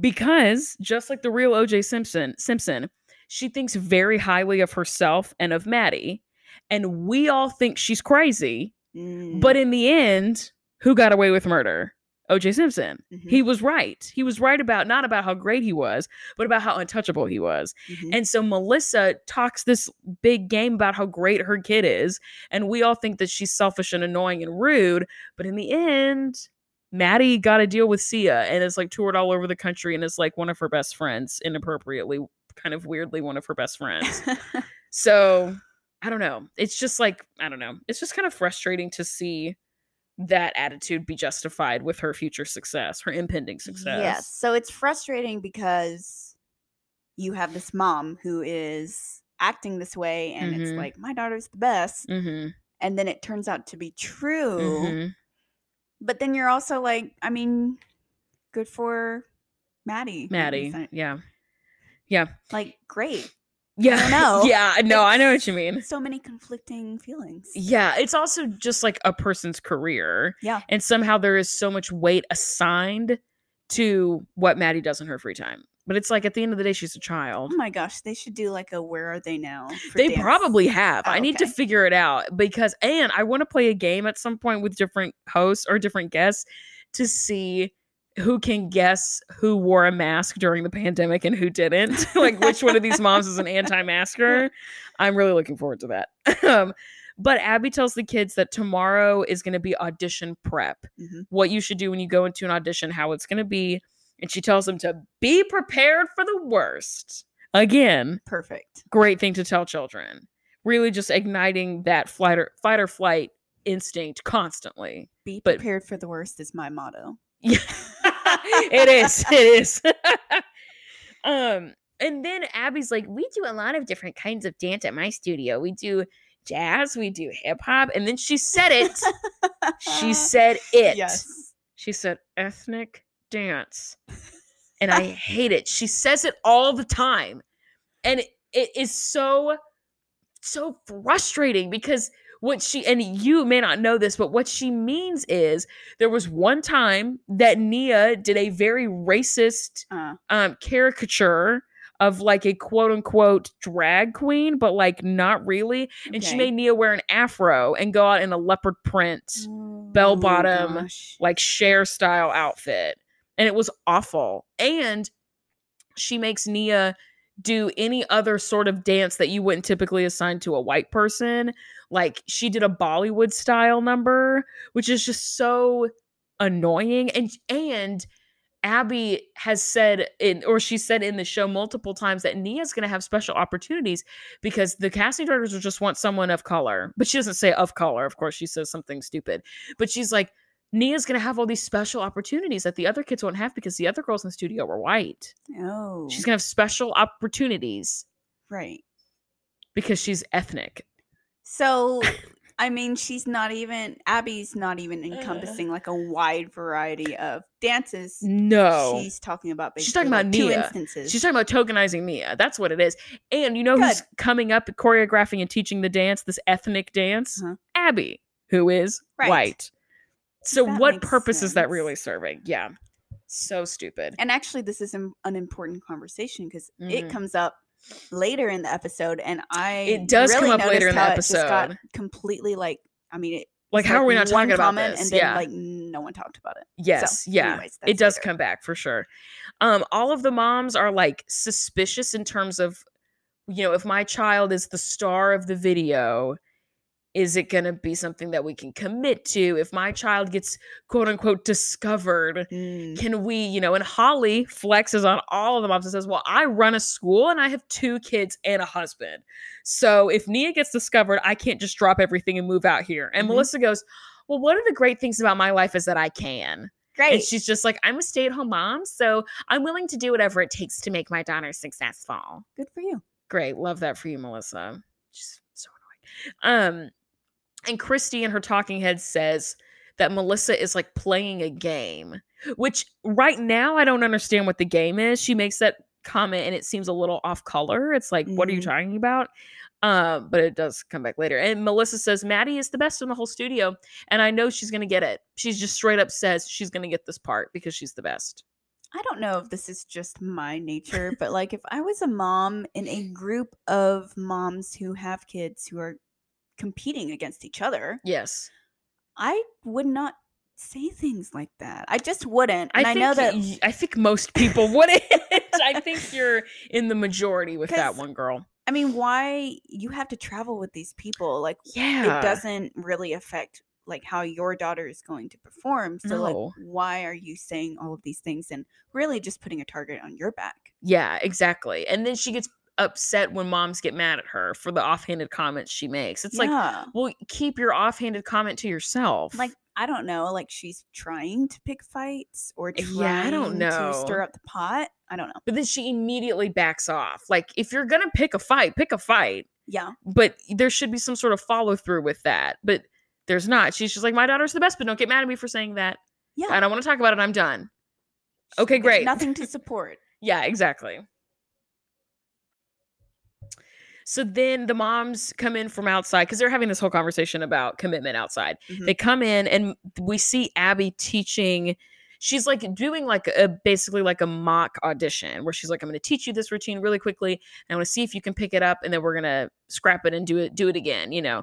because just like the real oj simpson simpson she thinks very highly of herself and of maddie and we all think she's crazy Mm, but in the end who got away with murder oj simpson mhm, he was right he was right about not about how great he was but about how untouchable he was mhm. and so Melissa talks this big game about how great her kid is. And we all think that she's selfish and annoying and rude. But in the end, Maddie got a deal with Sia and is like toured all over the country and is like one of her best friends, inappropriately, kind of weirdly, one of her best friends. so I don't know. It's just like, I don't know. It's just kind of frustrating to see that attitude be justified with her future success, her impending success. Yes. So it's frustrating because you have this mom who is acting this way and Mhm. it's like my daughter's the best Mm-hmm. and then it turns out to be true. Mm-hmm. But then you're also like, I mean, good for Maddie. Maddie. Yeah. Yeah. Like great. Yeah. know. Yeah. No, I know what you mean. So many conflicting feelings. Yeah. It's also just like a person's career. Yeah. And somehow there is so much weight assigned to what Maddie does in her free time. But it's like at the end of the day, she's a child. Oh my gosh, they should do like a where are they now? They dance. probably have. Oh, I need to figure it out because, and I want to play a game at some point with different hosts or different guests to see who can guess who wore a mask during the pandemic and who didn't. like which one of these moms is an anti-masker. I'm really looking forward to that. um, but Abby tells the kids that tomorrow is going to be audition prep. Mhm. What you should do when you go into an audition, how it's going to be. And she tells them to be prepared for the worst. Again, perfect. great thing to tell children. Really just igniting that flight or fight or flight instinct constantly. Be But- prepared for the worst is my motto. Yeah. it is. It is. um and then Abby's like, we do a lot of different kinds of dance at my studio. We do jazz, we do hip hop, and then she said it. she said it. Yes. She said ethnic dance. And I hate it. She says it all the time. And it, it is so, so frustrating because what she, and you may not know this, but what she means is there was one time that Nia did a very racist Uh, um, caricature of like a quote unquote drag queen, but like not really. And she made Nia wear an afro and go out in a leopard print bell Oh, bottom, gosh. like Cher style outfit and it was awful and she makes nia do any other sort of dance that you wouldn't typically assign to a white person like she did a bollywood style number which is just so annoying and and abby has said in or she said in the show multiple times that nia's going to have special opportunities because the casting directors will just want someone of color but she doesn't say of color of course she says something stupid but she's like Nia's gonna have all these special opportunities that the other kids won't have because the other girls in the studio were white. Oh, She's gonna have special opportunities right. because she's ethnic. So I mean, she's not even Abby's not even encompassing like a wide variety of dances. No. She's talking about She's talking about like two Nia. instances. She's talking about tokenizing Nia. That's what it is. And you know who's coming up choreographing and teaching the dance, this ethnic dance? Uh-huh. Abby, who is Right. white. So That what makes purpose is that really serving? Yeah. So stupid. and actually, this is an, an important conversation because Mhm. it comes up later in the episode, and I It does come up later in the just got episode. completely like. I mean, it, Like, how are we not talking about this? And then yeah. like no one talked about it. yes. So, yeah. anyways, it does later. come back for sure. Um, all of the moms are like suspicious in terms of, you know, if my child is the star of the video, is it going to be something that we can commit to? If my child gets quote unquote discovered, Mm. can we, you know, and Holly flexes on all of the moms and says, Well, I run a school and I have two kids and a husband. So if Nia gets discovered, I can't just drop everything and move out here. And Mhm. Melissa goes, Well, one of the great things about my life is that I can. Great. And she's just like, I'm a stay at home mom, so I'm willing to do whatever it takes to make my daughter successful. Good for you. Great. Love that for you, Melissa. She's so annoying. Um, and Christi in her talking head says that Melissa is like playing a game, which right now I don't understand what the game is. She makes that comment and it seems a little off color. It's like, what are you Mhm. talking about? Um, but it does come back later. And Melissa says Maddie is the best in the whole studio, and I know she's gonna get it. She's just straight up says she's gonna get this part because she's the best. I don't know if this is just my nature, but like if I was a mom in a group of moms who have kids who are competing against each other, Yes. I would not say things like that. I just wouldn't. And I, think know that y- I think most people wouldn't. I think you're in the majority with that one girl. I mean, why you have to travel with these people? Like Yeah. it doesn't really affect like how your daughter is going to perform. So No. like why are you saying all of these things and really just putting a target on your back? Yeah, exactly. And then she gets upset when moms get mad at her for the offhanded comments she makes. It's like, well, keep your offhanded comment to yourself. like I don't know, like she's trying to pick fights or trying Yeah, I don't know. to stir up the pot. I don't know. but then she immediately backs off. Like, if you're gonna pick a fight, pick a fight. Yeah. But there should be some sort of follow through with that. But there's not. She's just like, my daughter's the best, but don't get mad at me for saying that. Yeah. I don't want to talk about it. I'm done. Sh- Okay, great. Nothing to support. Yeah, exactly. So then the moms come in from outside because they're having this whole conversation about commitment outside. Mhm. They come in and we see Abby teaching. She's like doing like a basically like a mock audition where she's like, I'm going to teach you this routine really quickly. And I want to see if you can pick it up, and then we're gonna scrap it and do it, do it again, you know,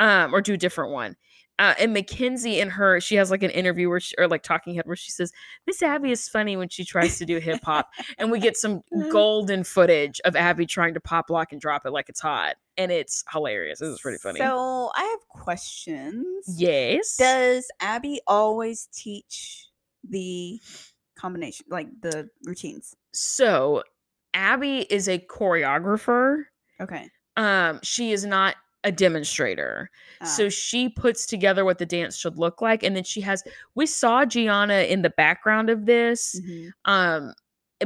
um, or do a different one. Uh, and Mackenzie and her, she has like an interview where she, or like talking head where she says, Miss Abby is funny when she tries to do hip hop. and we get some golden footage of Abby trying to pop lock and drop it like it's hot. And it's hilarious. This is pretty funny. So I have questions. yes. Does Abby always teach the combination, like the routines? so Abby is a choreographer. Okay. Um, she is not a demonstrator. So Ah, she puts together what the dance should look like. And then she has we saw Gianna in the background of this. mhm. um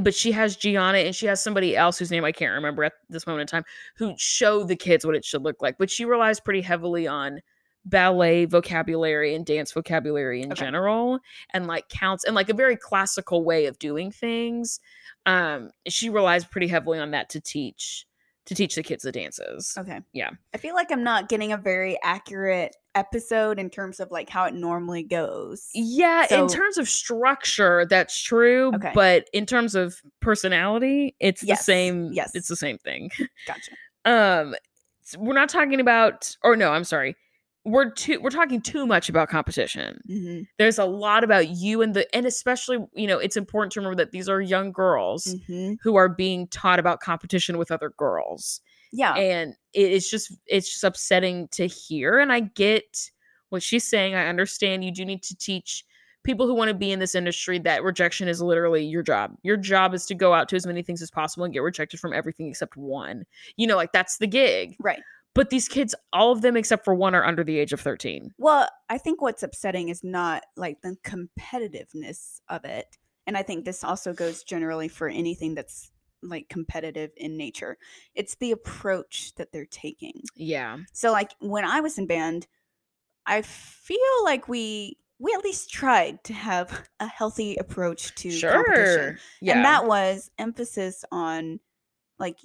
but she has Gianna and she has somebody else whose name I can't remember at this moment in time who show the kids what it should look like. But she relies pretty heavily on ballet vocabulary and dance vocabulary in Okay. general and like counts and like a very classical way of doing things. Um she relies pretty heavily on that to teach to teach the kids the dances. Okay. Yeah. I feel like I'm not getting a very accurate episode in terms of like how it normally goes. Yeah, in terms of structure, that's true. Okay. But in terms of personality, it's the same. yes. It's the same thing. Gotcha. um we're not talking about or no i'm sorry we're too we're talking too much about competition. Hmm there's a lot about you and the and especially you know it's important to remember that these are young girls hmm who are being taught about competition with other girls. Yeah. and it is just it's just upsetting to hear and i get what she's saying i understand you do need to teach people who want to be in this industry that rejection is literally your job. Your job is to go out to as many things as possible and get rejected from everything except one. You know like that's the gig. Right. But these kids all of them except for one are under the age of 13 Well, I think what's upsetting is not like the competitiveness of it. And I think this also goes generally for anything that's like competitive in nature. It's the approach that they're taking. yeah So like when I was in band, I feel like we we at least tried to have a healthy approach to competition. Yeah. And that was emphasis on like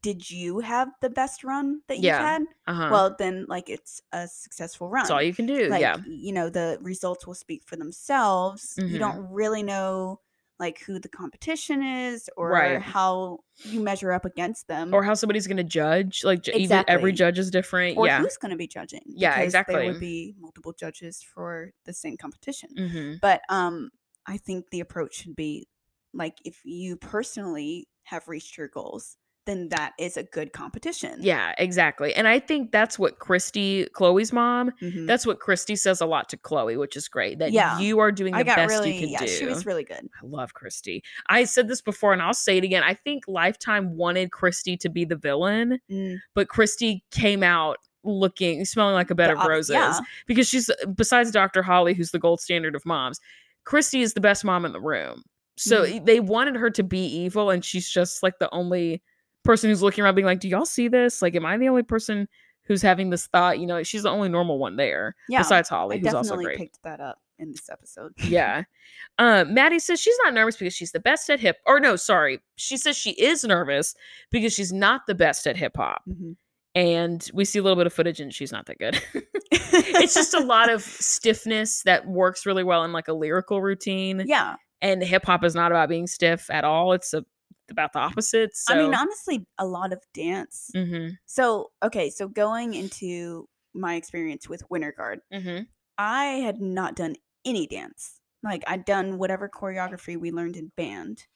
did you have the best run that you've Yeah. had? uh-huh. Well, then like it's a successful run. that's all you can do. like yeah. you know the results will speak for themselves Mhm. you don't really know like who the competition is or Right. how you measure up against them Or how somebody's going to judge. Like, ju- even every judge is different. or yeah. who's going to be judging Yeah, because there exactly. would be multiple judges for the same competition hmm but um i think the approach should be like if you personally have reached your goals then that is a good competition Yeah, exactly. And I think that's what Christi, Chloe's mom, Mhm. that's what Christi says a lot to Chloe, which is great. That Yeah. you are doing the best really you can yeah do. she was really good I love Christi. I said this before and I'll say it again. I think Lifetime wanted Christi to be the villain, Mm, but Christi came out looking, smelling like a bed the of roses yeah. because she's, besides Dr. Holly, who's the gold standard of moms, Christi is the best mom in the room. So Mhm. they wanted her to be evil, and she's just like the only person who's looking around being like, Do y'all see this? Like, am I the only person who's having this thought? You know, she's the only normal one there yeah besides Holly, i who's also great. picked that up in this episode Yeah. Um, Maddie says she's not nervous because she's the best at hip. Or no, sorry, she says she is nervous because she's not the best at hip hop. Mhm. And we see a little bit of footage, and she's not that good. it's just a lot of stiffness that works really well in like a lyrical routine. yeah And hip hop is not about being stiff at all. It's a, about the opposite. So, I mean, honestly, a lot of dance. mm-hmm, So, okay, so going into my experience with Winter Guard, mm-hmm. I had not done any dance. Like, I'd done whatever choreography we learned in band.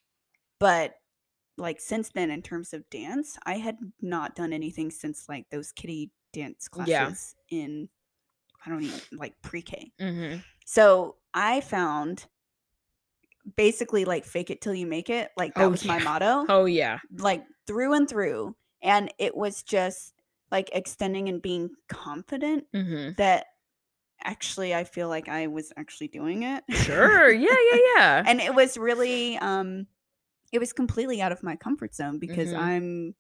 But, like, since then, in terms of dance, I had not done anything since, like, those kitty dance classes Yeah. in, I don't even, like, pre K. Mm-hmm. So, I found basically like fake it till you make it. Like, that Oh, was my motto. Oh yeah. like through and through and it was just like extending and being confident Mm-hmm. that actually i feel like i was actually doing it Sure. Yeah, yeah, yeah. and it was really um it was completely out of my comfort zone because Mhm. i'm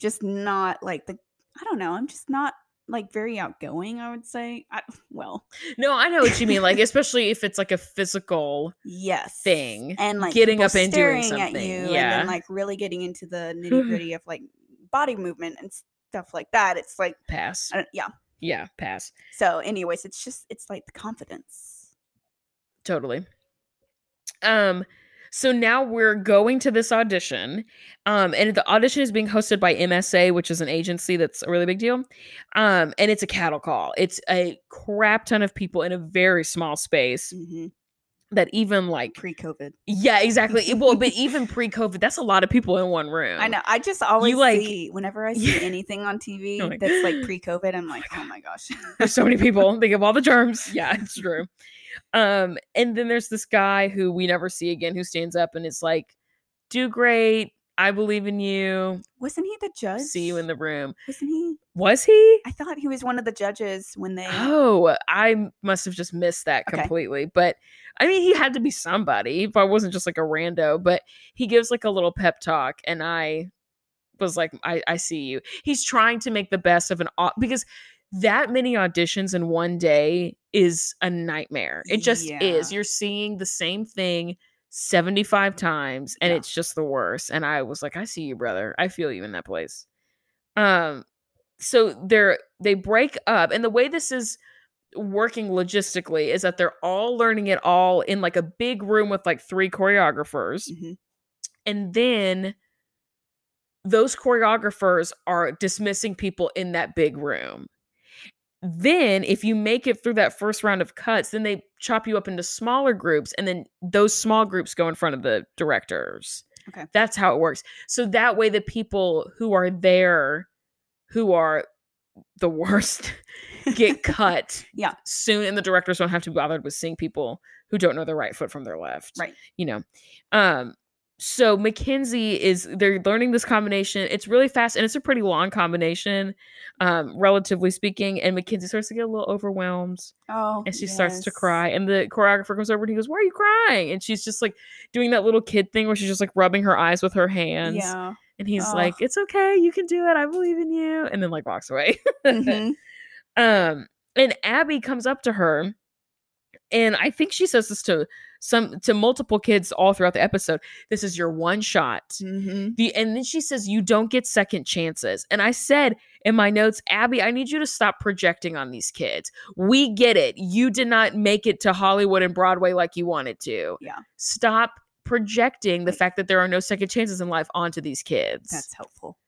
just not like the i don't know i'm just not like very outgoing i would say I, well no, I know what you mean. Like, especially if it's like a physical yes thing, and like getting up and doing staring at something, you and yeah. then like really getting into the nitty gritty of like body movement and stuff like that it's like pass. Yeah Yeah, pass. So, anyways, it's just it's like the confidence. Totally. Um, so now we're going to this audition. Um, and the audition is being hosted by MSA, which is an agency that's a really big deal. Um, and it's a cattle call. It's a crap ton of people in a very small space hmm that even like Pre-COVID, yeah, exactly. It- well, but even pre-COVID, that's a lot of people in one room. I know. I just always like- see whenever I see Yeah. anything on TV like, that's like pre-COVID, I'm like, oh my gosh. There's so many people. They give all the germs. Yeah, it's true. Um, and then there's this guy who we never see again who stands up and it's like, do great. I believe in you. Wasn't he the judge? See you in the room. Wasn't he? Was he? I thought he was one of the judges when they. Oh, I must have just missed that Okay. completely. But I mean, he had to be somebody if I wasn't just like a rando. But he gives like a little pep talk, and I was like, I, I see you. He's trying to make the best of an because that many auditions in one day is a nightmare. It just is. You're seeing the same thing 75 times and Yeah. it's just the worst. And I was like, I see you, brother. I feel you in that place. Um so they're they break up and the way this is working logistically is that they're all learning it all in like a big room with like three choreographers Mhm. and then those choreographers are dismissing people in that big room then if you make it through that first round of cuts then they chop you up into smaller groups and then those small groups go in front of the directors Okay. that's how it works so that way the people who are there who are the worst get cut Yeah. soon and the directors don't have to be bothered with seeing people who don't know their right foot from their left Right. you know um so mackenzie is they're learning this combination it's really fast and it's a pretty long combination um relatively speaking and mackenzie starts to get a little overwhelmed Oh. and she starts to cry and the choreographer comes over and he goes why are you crying and she's just like doing that little kid thing where she's just like rubbing her eyes with her hands Yeah. and he's Ugh. like it's okay you can do it i believe in you and then like walks away Mhm. um and Abby comes up to her and I think she says this to some to multiple kids all throughout the episode. This is your one shot. Mhm. The and then she says you don't get second chances. And I said in my notes, Abby, I need you to stop projecting on these kids. We get it. You did not make it to Hollywood and Broadway like you wanted to. Yeah. Stop projecting the fact that there are no second chances in life onto these kids. That's helpful.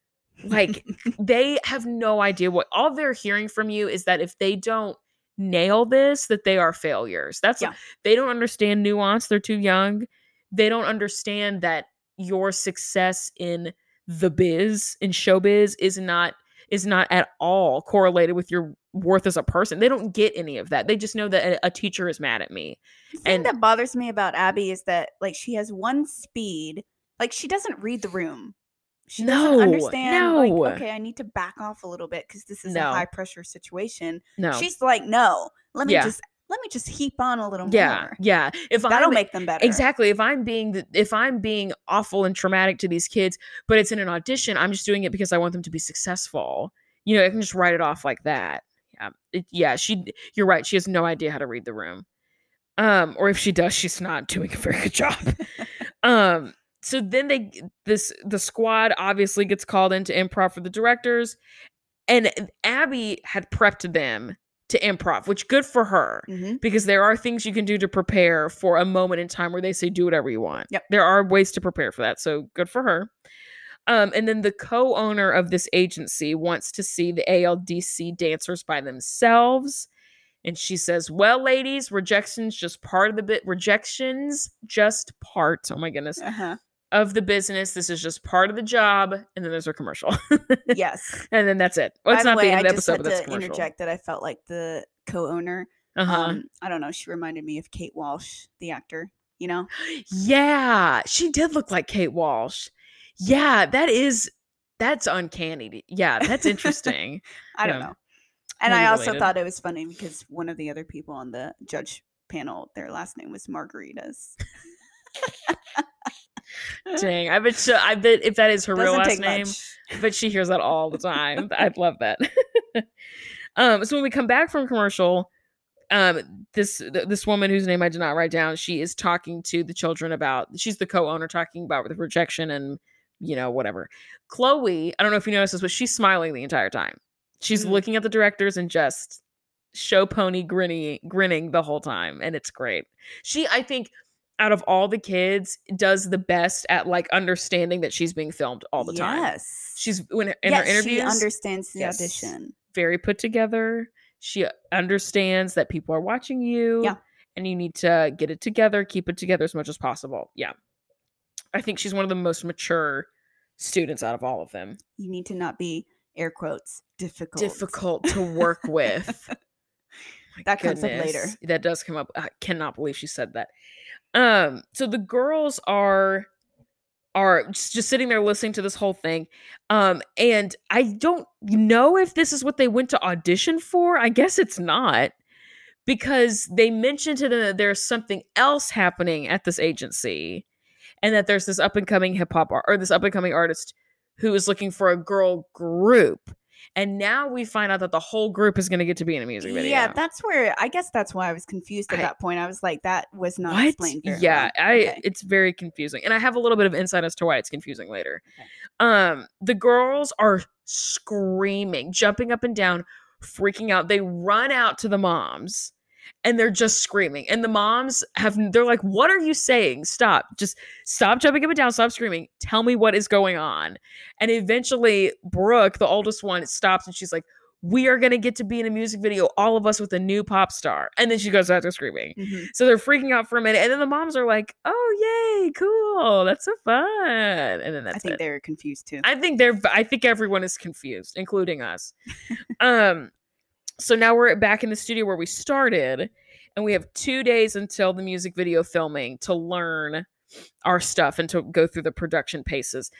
like they have no idea what all they're hearing from you is that if they don't nail this that they are failures that's Yeah. they don't understand nuance they're too young they don't understand that your success in the biz in showbiz is not is not at all correlated with your worth as a person they don't get any of that they just know that a, a teacher is mad at me The thing And- that bothers me about Abby is that like she has one speed. Like she doesn't read the room. She No, doesn't understand. no. Like, okay, I need to back off a little bit because this is No. a high pressure situation. no She's like, no, let me Yeah. just let me just heap on a little yeah more. yeah yeah. if That'll I'm- make them better. Exactly. If I'm being the, if I'm being awful and traumatic to these kids, but it's in an audition, I'm just doing it because I want them to be successful. You know, I can just write it off like that. Yeah. It, yeah, she you're right. She has no idea how to read the room. Um or if she does, she's not doing a very good job. um so then they this the squad obviously gets called into improv for the directors and Abby had prepped them to improv, which good for her Mhm. because there are things you can do to prepare for a moment in time where they say do whatever you want. Yep. There are ways to prepare for that. So good for her. Um, and then the co-owner of this agency wants to see the ALDC dancers by themselves. And she says, Well, ladies, rejection's just part of the bit rejections just part. Oh my goodness. Uh-huh. Of the business. This is just part of the job. And then there's a commercial. Yes. and then that's it. Well, it's By not the way, the end of the episode, but that's to commercial. interject that I felt like the co-owner. Uh-huh. Um, I don't know. She reminded me of Kate Walsh, the actor. You know, Yeah, she did look like Kate Walsh. Yeah, that is that's uncanny. Yeah, that's interesting. I don't know. And I also related. thought it was funny because one of the other people on the judge panel, their last name was Margaritas. Dang, I bet she, I bet if that is her real Doesn't last name, much. I bet she hears that all the time. I'd love that. um, so when we come back from commercial, um, this th- this woman whose name I did not write down, she is talking to the children about. She's the co-owner talking about the rejection and you know whatever. Chloe, I don't know if you noticed this, but she's smiling the entire time. She's Mhm. looking at the directors and just show pony grinning grinning the whole time, and it's great. She, I think. Out of all the kids, does the best at like understanding that she's being filmed all the time. Yes. She's when in yes, her interviews she understands the Yes. audition. very put together. She understands that people are watching you. Yeah. And you need to get it together, keep it together as much as possible. Yeah. I think she's one of the most mature students out of all of them. You need to not be air quotes difficult. Difficult to work with. That comes up later. That does come up. I cannot believe she said that. Um, so the girls are are just, sitting there listening to this whole thing. Um, and I don't know if this is what they went to audition for. I guess it's not. Because they mentioned to them that there's something else happening at this agency and that there's this up and coming hip hop or this up and coming artist who is looking for a girl group. And now we find out that the whole group is going to get to be in a music video. Yeah, that's where I guess that's why I was confused at I- that point. I was like, that was not what? explained. Yeah. I Okay. it's very confusing. And I have a little bit of insight as to why it's confusing later. Okay. Um the girls are screaming, jumping up and down, freaking out. They run out to the moms and they're just screaming. And the moms have they're like, "What are you saying? Stop. Just stop jumping up and down, stop screaming. Tell me what is going on." And eventually Brooke, the oldest one, stops and she's like, "We are going to get to be in a music video all of us with a new pop star." And then she goes out to screaming. Mhm. So they're freaking out for a minute, and then the moms are like, "Oh yay, cool, that's so fun!" And then that's I think it. they're confused too. I think they're. I think everyone is confused, including us. um, so now we're back in the studio where we started, and we have two days until the music video filming to learn our stuff and to go through the production paces.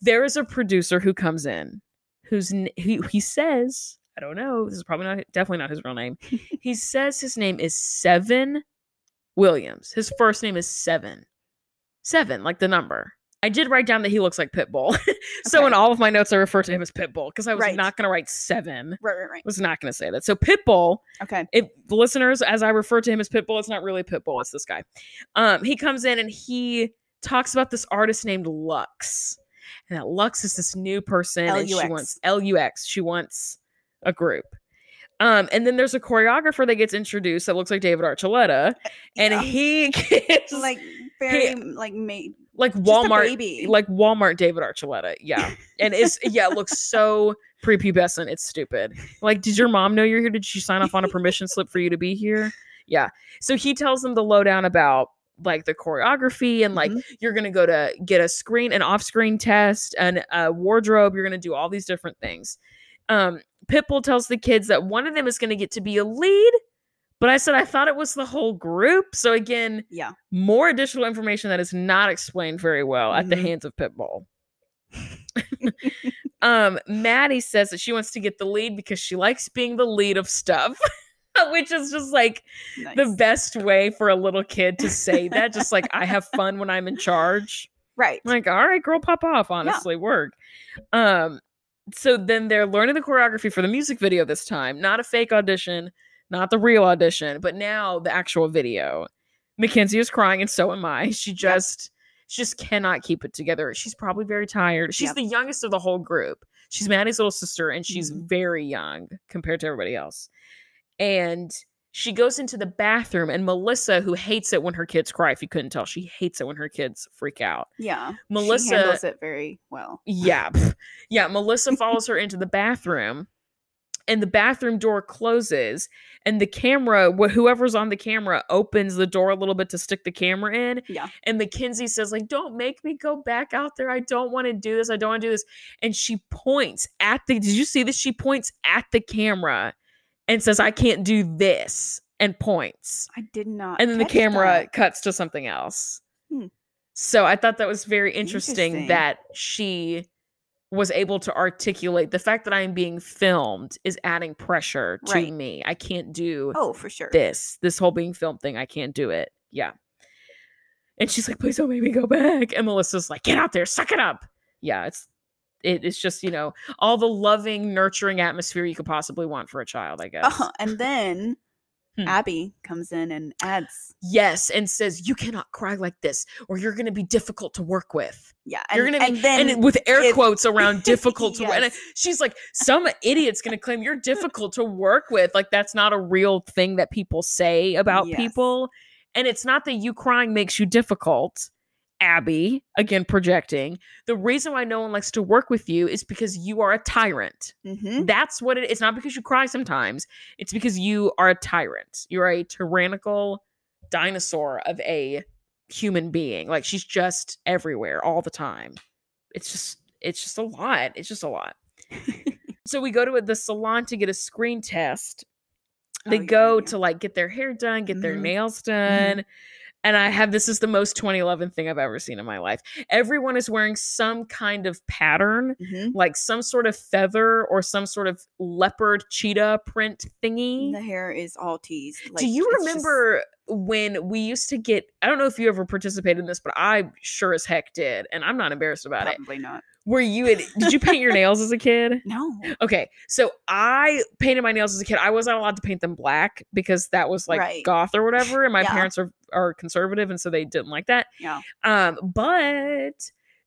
There is a producer who comes in, who's he he says, I don't know, this is probably not definitely not his real name. he says his name is Seven Williams. His first name is Seven. Seven, like the number. I did write down that he looks like Pitbull. so Okay. in all of my notes, I refer to him as Pitbull because I was Right. not going to write seven. Right, right, right. Was not going to say that. So Pitbull, Okay. if listeners, as I refer to him as Pitbull, it's not really Pitbull. It's this guy. Um, he comes in and he talks about this artist named Lux, and that Lux is this new person, and she wants LUX. She wants a group. Um, and then there's a choreographer that gets introduced that looks like David Archuleta, and Yeah. he gets like very like made like Walmart, baby. like Walmart David Archuleta. Yeah. And it's yeah, it looks so prepubescent. It's stupid. Like, did your mom know you're here? Did she sign off on a permission slip for you to be here? Yeah. So he tells them the lowdown about like the choreography and like Mhm. you're gonna go to get a screen, an off-screen test, and a wardrobe. You're gonna do all these different things. Um, Pitbull tells the kids that one of them is gonna get to be a lead. But I said I thought it was the whole group. So again, yeah. more additional information that is not explained very well at the Mhm. hands of Pitbull. um, Maddie says that she wants to get the lead because she likes being the lead of stuff, which is just like the best way for a little kid to say that. just like I have fun when I'm in charge. right. Like, all right, girl, pop off. Honestly, work. Um, so then they're learning the choreography for the music video this time, not a fake audition, not the real audition, but now the actual video. Mackenzie is crying, and so am I. She just, she just cannot keep it together. She's probably very tired. She's Yep. the youngest of the whole group. She's Maddie's little sister, and she's Mhm. very young compared to everybody else. And she goes into the bathroom, and Melissa, who hates it when her kids cry, if you couldn't tell, she hates it when her kids freak out. Yeah. Melissa- she handles it very well. Yeah. Yeah. Melissa follows her into the bathroom and the bathroom door closes and the camera, wh- whoever's on the camera opens the door a little bit to stick the camera in. Yeah. And Mackenzie says, like, don't make me go back out there. I don't want to do this. I don't want to do this. And she points at the, did you see this? She points at the camera and says, I can't do this and points. I did not. And then the camera that. cuts to something else. Hmm. So I thought that was very interesting, Interesting. that she was able to articulate the fact that I am being filmed is adding pressure to Right. me. I can't do Oh, for sure. this. This whole being filmed thing, I can't do it. Yeah. And she's like, please don't make me go back. And Melissa's like, get out there, suck it up. Yeah, it's it, it's just, you know, all the loving, nurturing atmosphere you could possibly want for a child, I guess. Uh-huh. And then Hmm. Abby comes in and adds. Yes, and says, You cannot cry like this, or you're gonna be difficult to work with. Yeah. You're gonna be and then and with air if- quotes around difficult to work. And she's like, some idiot's gonna claim you're difficult to work with. Like that's not a real thing that people say about Yes. people. And it's not that you crying makes you difficult. Abby, again projecting. The reason why no one likes to work with you is because you are a tyrant. Mhm. That's what it it's not because you cry sometimes. It's because you are a tyrant. You're a tyrannical dinosaur of a human being. Like she's just everywhere all the time. It's just it's just a lot. It's just a lot. so we go to the salon to get a screen test. They Oh, yeah, go yeah. to like get their hair done, get their Mhm. nails done. And I have this is the most 2011 thing I've ever seen in my life. Everyone is wearing some kind of pattern Mhm. like some sort of feather or some sort of leopard cheetah print thingy. The hair is all teased. Like, Do you it's just- remember when we used to get? I don't know if you ever participated in this, but I sure as heck did, and I'm not embarrassed about it. Probably not. Where you had, did you paint your nails as a kid? No. Okay, so I painted my nails as a kid. I wasn't allowed to paint them black because that was like Right. goth or whatever, and my Yeah. parents are are conservative, and so they didn't like that. Yeah. Um, but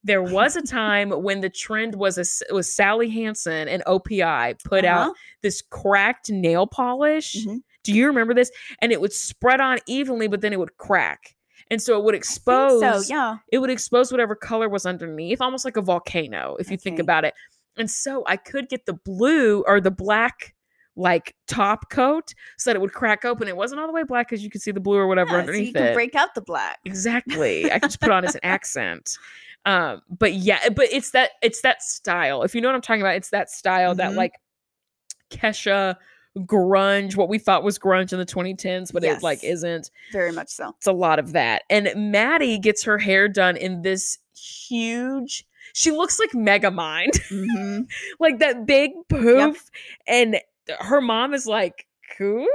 there was a time when the trend was a, was Sally Hansen and OPI put out Uh-huh. this cracked nail polish. Mhm. Do you remember this? And it would spread on evenly, but then it would crack. And so it would expose So yeah. it would expose whatever color was underneath, almost like a volcano, if you think about it. And so I could get the blue or the black like top coat so that it would crack open. It wasn't all the way black because you could see the blue or whatever Yeah, so underneath you can it. break out the black. Exactly. I could just put on as an accent. Um, but yeah, but it's that it's that style. If you know what I'm talking about, it's that style that Mhm. like Kesha grunge, what we thought was grunge in the 2010s, but it like isn't. Very much so. It's a lot of that. And Maddie gets her hair done in this huge. She looks like Megamind, hmm like that big poof. And her mom is like cool.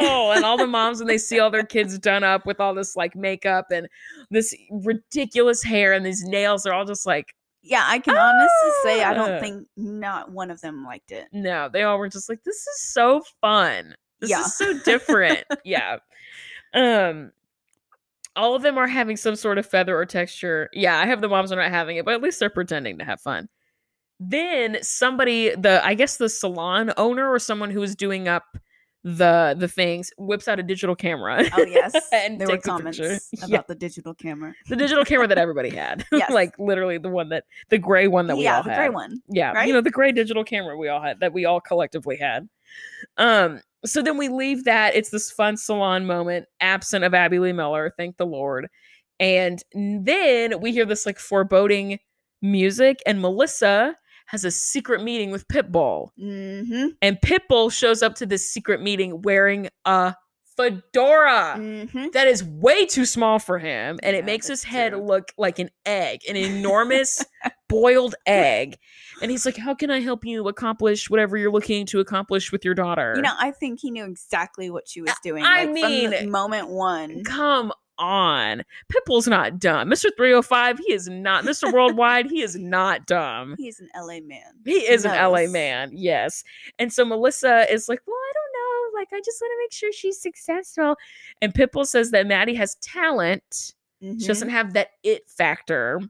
And all the moms, when they see all their kids done up with all this like makeup and this ridiculous hair and these nails, they're all just like, Yeah, I can honestly say I Ah. don't think not one of them liked it. no, they all were just like, this is so fun. This Yeah. is so different. yeah. Um, all of them are having some sort of feather or texture. Yeah, I have the moms are not having it, but at least they're pretending to have fun. Then somebody, the I guess the salon owner or someone who was doing up the the things whips out a digital camera. Oh yes, and there were comments about Yeah, the digital camera. the digital camera that everybody had. Yes. like literally the one that the gray one that we yeah, all the had. gray one. Yeah, right? you know the gray digital camera we all had that we all collectively had. Um, so then we leave that. It's this fun salon moment, absent of Abby Lee Miller, thank the Lord. And then we hear this like foreboding music, and Melissa has a secret meeting with Pitbull. Mm-hmm. And Pitbull shows up to this secret meeting wearing a fedora. Mm-hmm. That is way too small for him, and it makes his head true. look like an egg, an enormous boiled egg. And he's like, "How can I help you accomplish whatever you're looking to accomplish with your daughter?" You know, I think he knew exactly what she was doing. I like, from mean, moment one. come on, Pitbull's not dumb. Mister 305, he is not. Mister Worldwide, he is not dumb. He's an LA man. He is an LA man, yes. And so Melissa is like, well, I don't know. Like, I just want to make sure she's successful. And Pitbull says that Maddie has talent. She Mhm. doesn't have that it factor.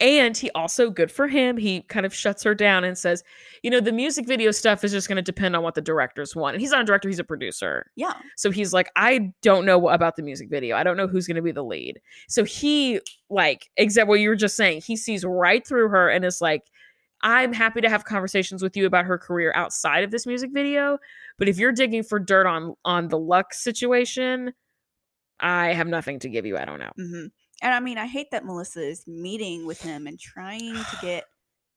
And he also, good for him, he kind of shuts her down and says, you know, the music video stuff is just going to depend on what the directors want. And he's not a director, he's a producer. Yeah. So he's like, I don't know about the music video. I don't know who's going to be the lead. So he, like, exactly what you were just saying, he sees right through her and is like, I'm happy to have conversations with you about her career outside of this music video. But if you're digging for dirt on on the luck situation, I have nothing to give you. I don't know. hmm And I mean, I hate that Melissa is meeting with him and trying to get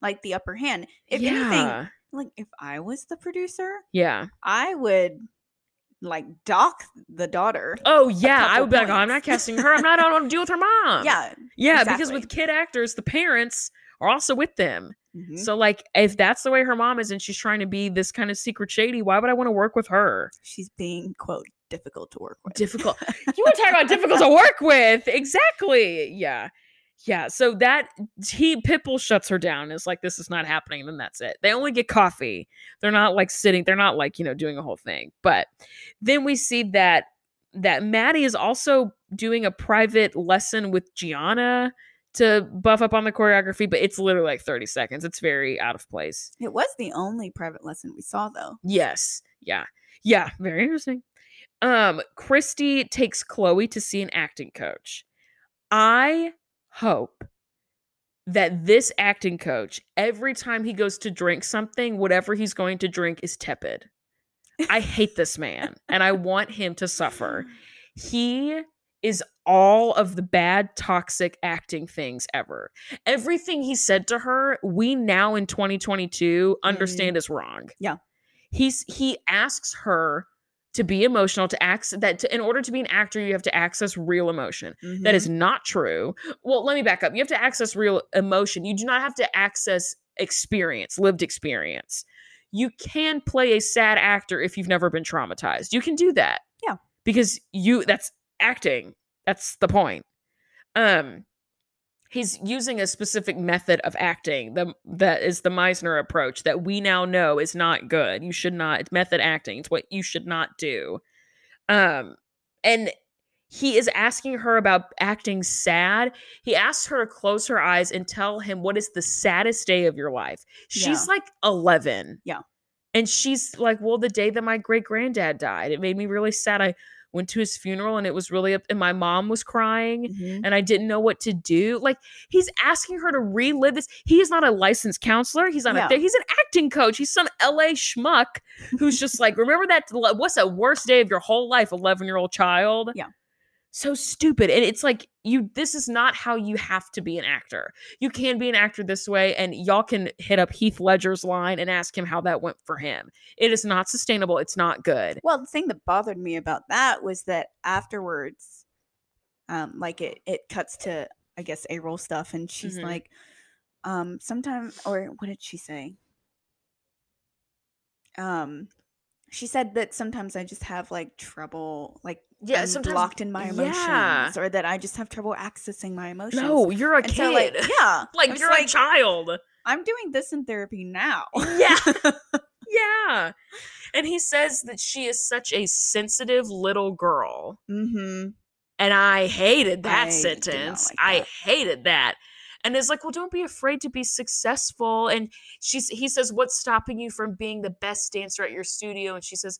like the upper hand. If anything, like if I was the producer, Yeah. I would like dock the daughter. Oh yeah. I would be like, oh, I'm not casting her. I'm not on to deal with her mom. yeah. Yeah, because with kid actors, the parents are also with them. Mhm. So like if that's the way her mom is and she's trying to be this kind of secret shady, why would I want to work with her? She's being quote difficult to work with. Difficult. you want to talk about difficult to work with. Exactly. Yeah. Yeah. So that he Pitbull shuts her down. Is like, this is not happening. And then that's it. They only get coffee. They're not like sitting, they're not like, you know, doing a whole thing. But then we see that that Maddie is also doing a private lesson with Gianna to buff up on the choreography, but it's literally like 30 seconds. It's very out of place. It was the only private lesson we saw though. Yes. Yeah. Yeah. Very interesting. Um, Christi takes Chloe to see an acting coach. I hope that this acting coach, every time he goes to drink something, whatever he's going to drink is tepid. I hate this man and I want him to suffer. He is all of the bad, toxic acting things ever. Everything he said to her, we now in 2022 understand is wrong. Yeah. He's he asks her to be emotional, to act that to, in order to be an actor, you have to access real emotion. That is not true. Well, let me back up. You have to access real emotion. You do not have to access experience, lived experience. You can play a sad actor if you've never been traumatized. You can do that. Yeah. Because you that's acting. That's the point. Um he's using a specific method of acting the, that is the meisner approach that we now know is not good. You should not it's method acting. It's what you should not do. Um and he is asking her about acting sad. He asks her to close her eyes and tell him what is the saddest day of your life. She's like 11 Yeah. and she's like well the day that my great granddad died. It made me really sad. I went to his funeral and it was really up and my mom was crying Mhm. and I didn't know what to do. Like he's asking her to relive this. He is not a licensed counselor. He's not Yeah. a th- he's an acting coach. He's some LA schmuck who's just like, remember that what's the worst day of your whole life, 11-year-old child? Yeah. So stupid. And it's like you this is not how you have to be an actor. You can be an actor this way and y'all can hit up Heath Ledger's line and ask him how that went for him. It is not sustainable. It's not good. Well, the thing that bothered me about that was that afterwards, um, like it it cuts to I guess A roll stuff, and she's Mhm. like, um, sometime or what did she say? Um, she said that sometimes I just have like trouble, like Yeah, I'm sometimes- blocked in my emotions, yeah. or that I just have trouble accessing my emotions. No, you're a and kid. so like yeah, like you're like, a child. I'm doing this in therapy now. Yeah. yeah. And he says that she is such a sensitive little girl. mm-hmm. And I hated that I sentence. like I hated that. And it's like, well, don't be afraid to be successful. And she's he says, What's stopping you from being the best dancer at your studio? And she says,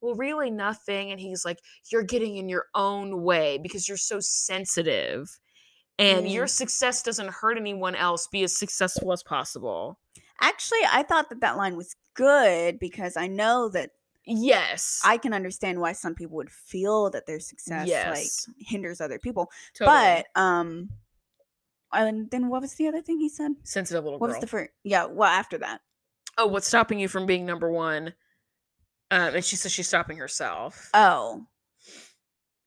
Well, really nothing. And he's like, You're getting in your own way because you're so sensitive. And Mm. your success doesn't hurt anyone else. Be as successful as possible. Actually, I thought that that line was good because I know that Yes. I can understand why some people would feel that their success Yes. like hinders other people. Totally. But um, and then what was the other thing he said? sensitive little What girl. was the first? Yeah, well after that. oh, what's stopping you from being number one? Um, and she says she's stopping herself. Oh,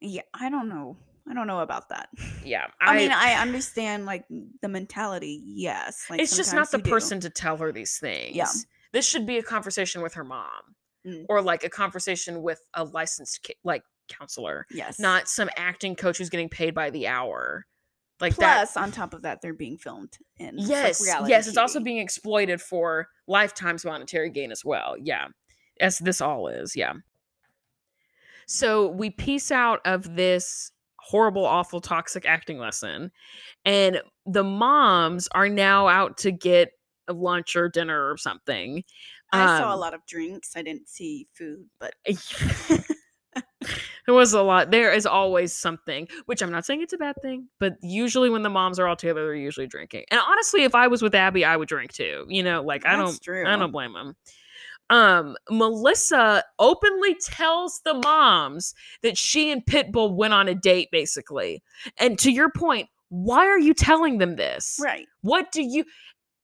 yeah. I don't know. I don't know about that. yeah, I, mean, I understand like the mentality. Yes, like it's just not the you do. person to tell her these things. Yeah, This should be a conversation with her mom, Mm. or like a conversation with a licensed like counselor, Yes, not some acting coach who's getting paid by the hour. Like Plus, that. on top of that, they're being filmed in like, Yes, reality yes, it's also being exploited for lifetime's monetary gain as well. Yeah, as this all is. Yeah. So we piece out of this horrible, awful, toxic acting lesson, and the moms are now out to get a lunch or dinner or something. I saw a Um, lot of drinks. I didn't see food, but there was a lot. There is always something, which I'm not saying it's a bad thing, but usually when the moms are all together, they're usually drinking. And honestly, if I was with Abby, I would drink too. You know, like I don't, true. I don't blame them. Um, Melissa openly tells the moms that she and Pitbull went on a date, basically. And to your point, why are you telling them this? right. What do you?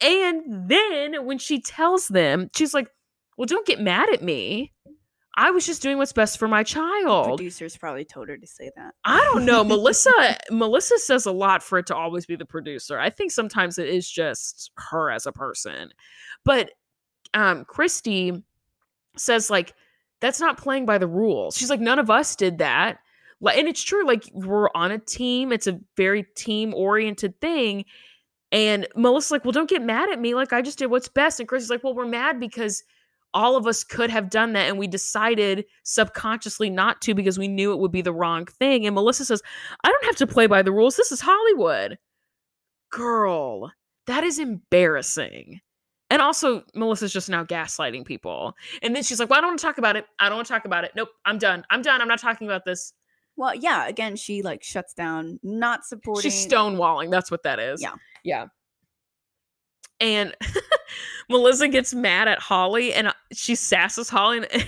And then when she tells them, she's like, "Well, don't get mad at me. I was just doing what's best for my child." Producers probably told her to say that. I don't know. Melissa Melissa says a lot for it to always be the producer. I think sometimes it is just her as a person. But um Christi says like that's not playing by the rules. She's like none of us did that. And it's true like we're on a team. It's a very team oriented thing. And Melissa's like, "Well, don't get mad at me. Like I just did what's best." And Christi's like, "Well, we're mad because all of us could have done that and we decided subconsciously not to because we knew it would be the wrong thing. And Melissa says, I don't have to play by the rules. This is Hollywood. Girl, that is embarrassing. And also, Melissa's just now gaslighting people. And then she's like, Well, I don't want to talk about it. I don't want to talk about it. Nope, I'm done. I'm done. I'm not talking about this. Well, yeah. Again, she like shuts down, not supporting. She's stonewalling. That's what that is. Yeah. Yeah. And Melissa gets mad at Holly and uh, she sasses Holly and,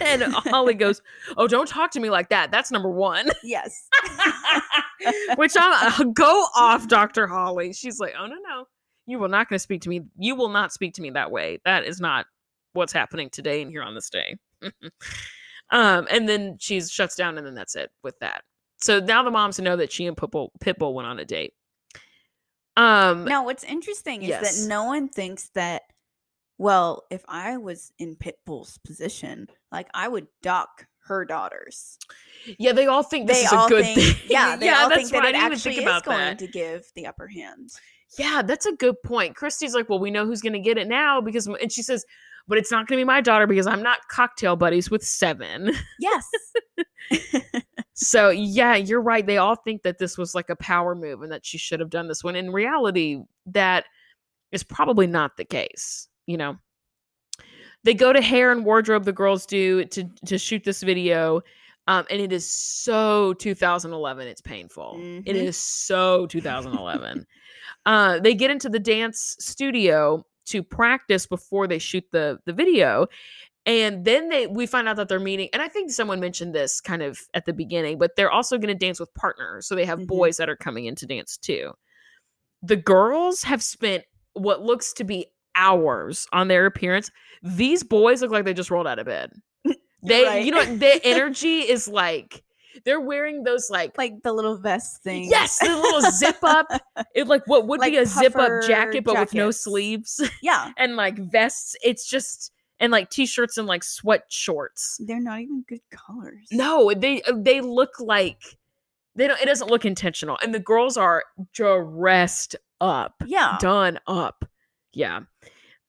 and Holly goes, "Oh, don't talk to me like that. That's number 1." Yes. Which I'm uh, go off Dr. Holly. She's like, "Oh no, no. You will not going to speak to me. You will not speak to me that way. That is not what's happening today and here on this day." um and then she shuts down and then that's it with that. So now the moms know that she and Pitbull, Pitbull went on a date. Um Now, what's interesting is Yes. that no one thinks that. Well, if I was in Pitbull's position, like I would dock her daughters. Yeah, they all think this they is a good think, thing. yeah, they all that's think that why I it didn't even actually think is about going that. to give the upper hand. Yeah, that's a good point. Christi's like, well, we know who's going to get it now because, and she says, but it's not going to be my daughter because I'm not cocktail buddies with seven. Yes. so yeah, you're right. They all think that this was like a power move and that she should have done this one. in reality, that is probably not the case. You know, they go to hair and wardrobe. The girls do to to shoot this video. Um, and it is so 2011. It's painful. It Mhm. is so 2011. uh, they get into the dance studio to practice before they shoot the the video, and then they we find out that they're meeting. And I think someone mentioned this kind of at the beginning, but they're also going to dance with partners. So they have Mhm. boys that are coming in to dance too. The girls have spent what looks to be hours on their appearance. These boys look like they just rolled out of bed. They, right. you know, their energy is like they're wearing those like, like the little vest thing. yes, the little zip up. It like what would be a zip up jacket, but with no sleeves Yeah. and like vests. It's just and like t-shirts and like sweat shorts. They're not even good colors. No, they uh, they look like they don't. It doesn't look intentional, and the girls are dressed up, Yeah. done up. Yeah.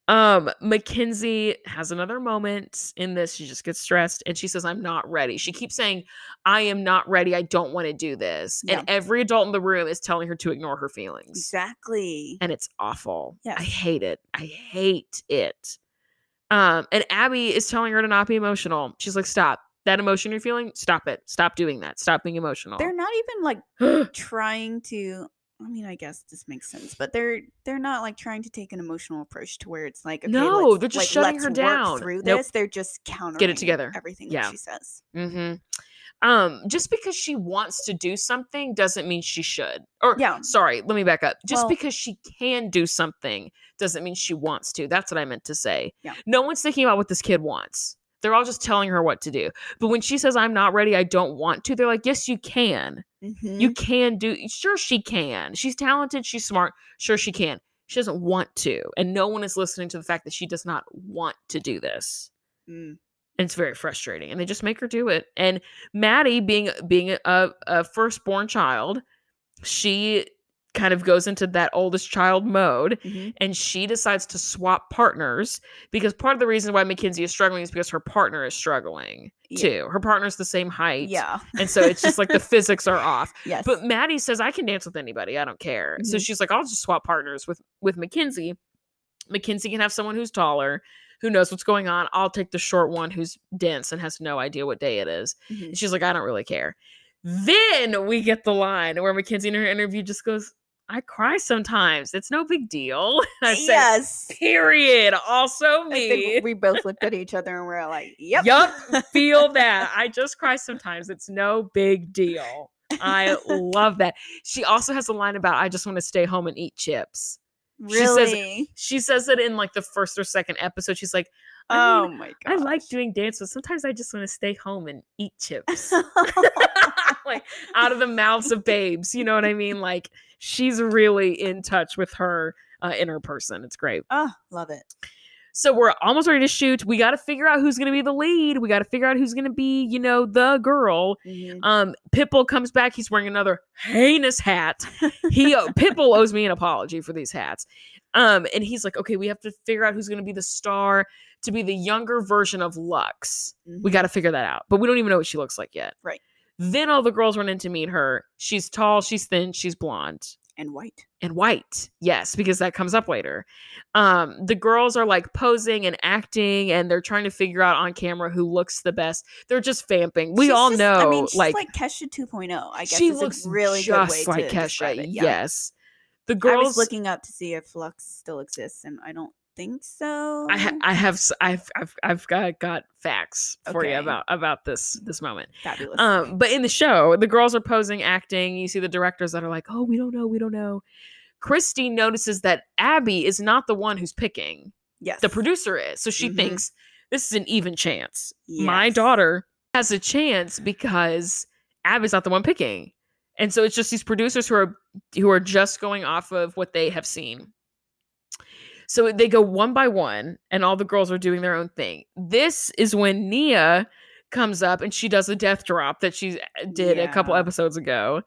Um, Mackenzie has another moment in this. She just gets stressed and she says, I'm not ready. She keeps saying, I am not ready. I don't want to do this. Yeah. And every adult in the room is telling her to ignore her feelings. Exactly. And it's awful. Yeah. I hate it. I hate it. Um, and Abby is telling her to not be emotional. She's like, Stop. That emotion you're feeling, stop it. Stop doing that. Stop being emotional. They're not even like trying to I mean, I guess this makes sense, but they're they're not like trying to take an emotional approach to where it's like, okay, No, they're just like, shutting her down. through Nope. this. They're just countering together. everything Yeah. that she says. Mm-hmm. Um, just because she wants to do something doesn't mean she should. Or Yeah. sorry, let me back up. Just Well- because she can do something doesn't mean she wants to. That's what I meant to say. Yeah. No one's thinking about what this kid wants. They're all just telling her what to do. But when she says, I'm not ready, I don't want to, they're like, Yes, you can. Mhm. You can do sure she can. She's talented, she's smart, sure she can. She doesn't want to. And no one is listening to the fact that she does not want to do this Mm. and it's very frustrating and they just make her do it and maddie being being a, a firstborn child she kind of goes into that oldest child mode Mhm. and she decides to swap partners because part of the reason why mackenzie is struggling is because her partner is struggling Yeah. too her partner's the same height Yeah. and so it's just like the physics are off Yes. but Maddie says I can dance with anybody. I don't care. So Mhm. she's like, I'll just swap partners with with Mackenzie. Mackenzie can have someone who's taller, who knows what's going on. I'll take the short one who's dense and has no idea what day it is. Mhm. And she's like, I don't really care. Then we get the line where Mackenzie in her interview just goes, I cry sometimes. It's no big deal. I said, yes. period. Also I me. think we both looked at each other and we're like, "Yep, Yep. feel that. I just cry sometimes. It's no big deal. I love that. She also has a line about I just want to stay home and eat chips. She says- really." She says it in like the first or second episode. She's like, I, oh mean, my god, I like doing dance, but sometimes I just want to stay home and eat chips. like out of the mouths of babes. You know what I mean? Like she's really in touch with her uh, inner person. It's great. oh, love it. So we're almost ready to shoot. We got to figure out who's going to be the lead. We got to figure out who's going to be, you know, the girl. Mhm. Um, Pitbull comes back. He's wearing another heinous hat. He uh, Pitbull owes me an apology for these hats. Um, and he's like, okay, we have to figure out who's going to be the star to be the younger version of Lux. We Mhm. got to figure that out, but we don't even know what she looks like yet. Right. Then all the girls run in to meet her. She's tall, she's thin, she's blonde and white. and white. Yes, because that comes up later. Um, the girls are like posing and acting, and they're trying to figure out on camera who looks the best. They're just vamping. We She's all just- know, I mean, she's like, like, Kesha 2.0. I guess she looks a really just good way like to Kesha. it. Yeah. Yes, the I girls. was looking up to see if Lux still exists, and I don't think so. I, ha- I have I've I've I've got got facts for you about about this this moment. Fabulous. Um, but in the show, the girls are posing, acting. You see the directors that are like, "Oh, we don't know, we don't know." Christi notices that Abby is not the one who's picking. yes. The producer is, so she Mhm. thinks this is an even chance. My daughter has a chance because Abby's not the one picking, and so it's just these producers who are who are just going off of what they have seen. So they go one by one, and all the girls are doing their own thing. This is when Nia comes up and she does a death drop that she uh, did a couple episodes ago.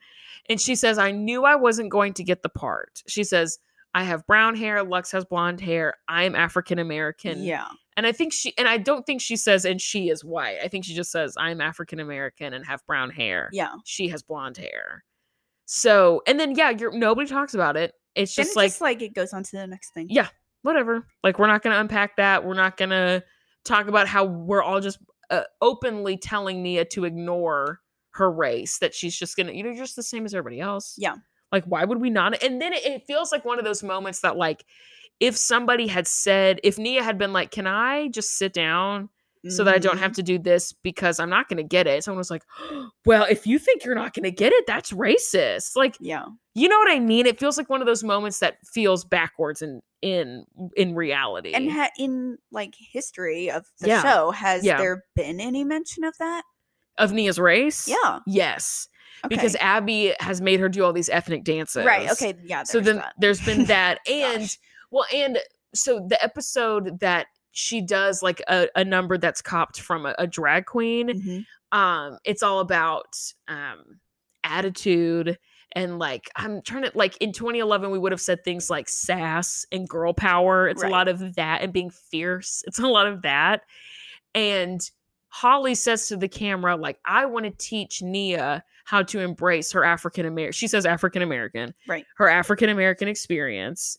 And she says, I knew I wasn't going to get the part. She says, I have brown hair, Lux has blonde hair, I'm African American. Yeah. And I think she, and I don't think she says, and she is white. I think she just says, I'm African American and have brown hair. Yeah. She has blonde hair. So, and then, yeah, you're, nobody talks about it. It's just it's like, just like it goes on to the next thing. Yeah. Whatever. Like we're not going to unpack that. We're not going to talk about how we're all just uh, openly telling Nia to ignore her race that she's just going to you know just the same as everybody else. Yeah. Like why would we not? And then it, it feels like one of those moments that like if somebody had said if Nia had been like, "Can I just sit down so that I don't have mm. to do this because I'm not going to get it?" Someone was like, "Well, if you think you're not going to get it, that's racist." Like Yeah. you know what I mean? It feels like one of those moments that feels backwards in in in reality. And ha- in like history of the Yeah. show, has Yeah. there been any mention of that? of Nia's race? Yeah. Yes. Okay. Because Abby has made her do all these ethnic dances. right. Okay. Yeah. So then that. there's been that. and well, and so the episode that she does like a, a number that's copped from a, a drag queen. Mhm. Um, it's all about um attitude and like I'm trying to like in 2011 we would have said things like sass and girl power. It's Right. a lot of that and being fierce. It's a lot of that. And Holly says to the camera like I want to teach Nia how to embrace her African American. She says African American. Right. Her African American experience.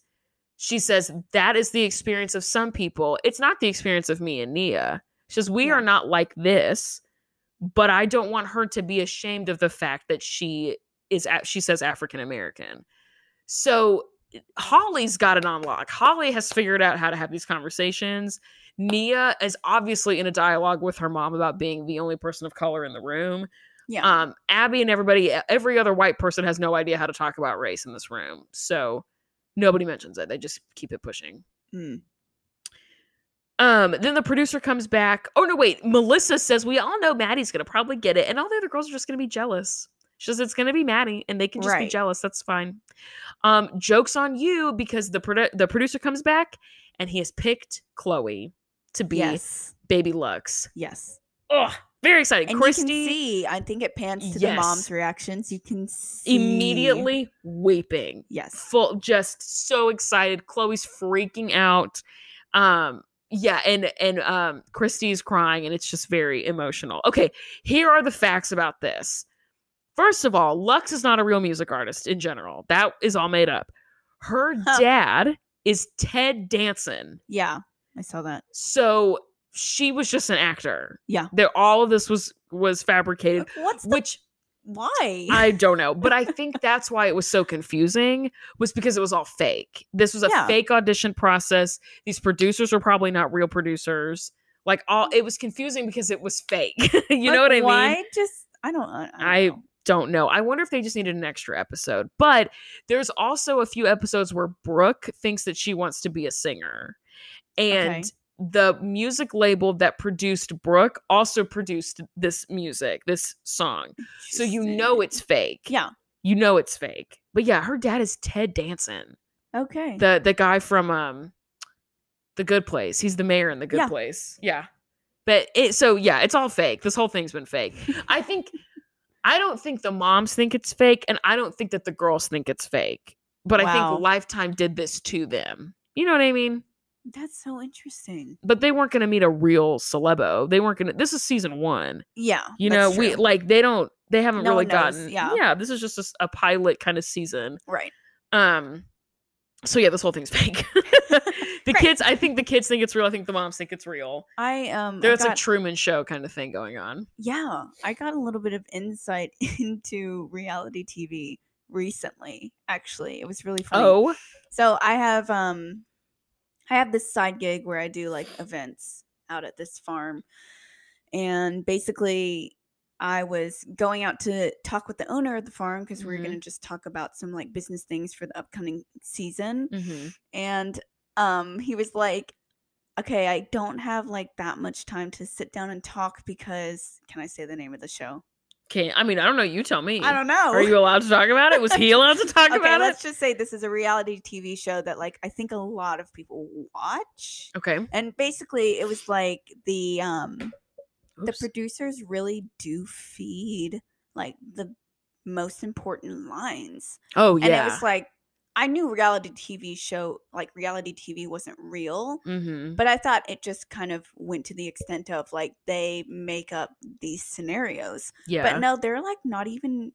She says that is the experience of some people. It's not the experience of me and Nia. She says we Yeah. are not like this, but I don't want her to be ashamed of the fact that she is she says African American. So Holly's got it on lock. Holly has figured out how to have these conversations. Nia is obviously in a dialogue with her mom about being the only person of color in the room. Yeah. Um, Abby and everybody, every other white person has no idea how to talk about race in this room. So nobody mentions it. They just keep it pushing. Mm. Um, then the producer comes back. Oh no, wait. Melissa says we all know Maddie's gonna probably get it, and all the other girls are just gonna be jealous. She says it's gonna be Maddie, and they can just be jealous. That's fine. Um, jokes on you because the produ- the producer comes back and he has picked Chloe to be yes. Baby Lux. Yes. Oh, very exciting. And Christi you can see, I think it pans to the mom's Yes. reactions. You can see immediately weeping. Yes. full just so excited chloe's freaking out um yeah and and um christi's crying and it's just very emotional okay here are the facts about this first of all lux is not a real music artist in general that is all made up her Huh. dad is ted danson Yeah. I saw that. so she was just an actor Yeah. there all of this was was fabricated What's the which why? I don't know, but I think that's why it was so confusing was because it was all fake. This was a Yeah. fake audition process. These producers were probably not real producers. Like all it was confusing because it was fake. you know what I why mean? Why just I don't. I, don't I- know. Don't know. I wonder if they just needed an extra episode. But there's also a few episodes where Brooke thinks that she wants to be a singer. And Okay. The music label that produced Brooke also produced this music, this song. So you know it's fake. Yeah. You know it's fake. But yeah, her dad is Ted Danson, Okay. the the guy from um The Good Place. He's the mayor in The Good Yeah. Place. Yeah. But it so yeah, it's all fake. This whole thing's been fake. I think I don't think the moms think it's fake and I don't think that the girls think it's fake. But I think Lifetime did this to them. You know what I mean? That's so interesting. But they weren't going to meet a real celebo. They weren't going to This is season 1. Yeah. You know, we like they don't they haven't No really gotten yeah. yeah, this is just a pilot kind of season. right. Um so yeah, this whole thing's fake. the Great. kids I think the kids think it's real. I think the moms think it's real. I um. I There's a Truman show kind of thing going on. yeah, I got a little bit of insight into reality TV recently. Actually, it was really funny. Oh, So I have um I have this side gig where I do like events out at this farm. And basically I was going out to talk with the owner of the farm because we Mhm. are going to just talk about some like business things for the upcoming season. mhm. And um he was like okay, I don't have like that much time to sit down and talk because can I say the name of the show? Okay, I mean, I don't know. You tell me. I don't know. Are you allowed to talk about it? Was he allowed to talk okay, about let's it? just say this is a reality TV show that like I think a lot of people watch. Okay. and basically it was like the um the producers really do feed like the most important lines oh yeah. and it was like i knew reality tv show like reality tv wasn't real mm-hmm. but i thought it just kind of went to the extent of like they make up these scenarios Yeah. but no they're like not even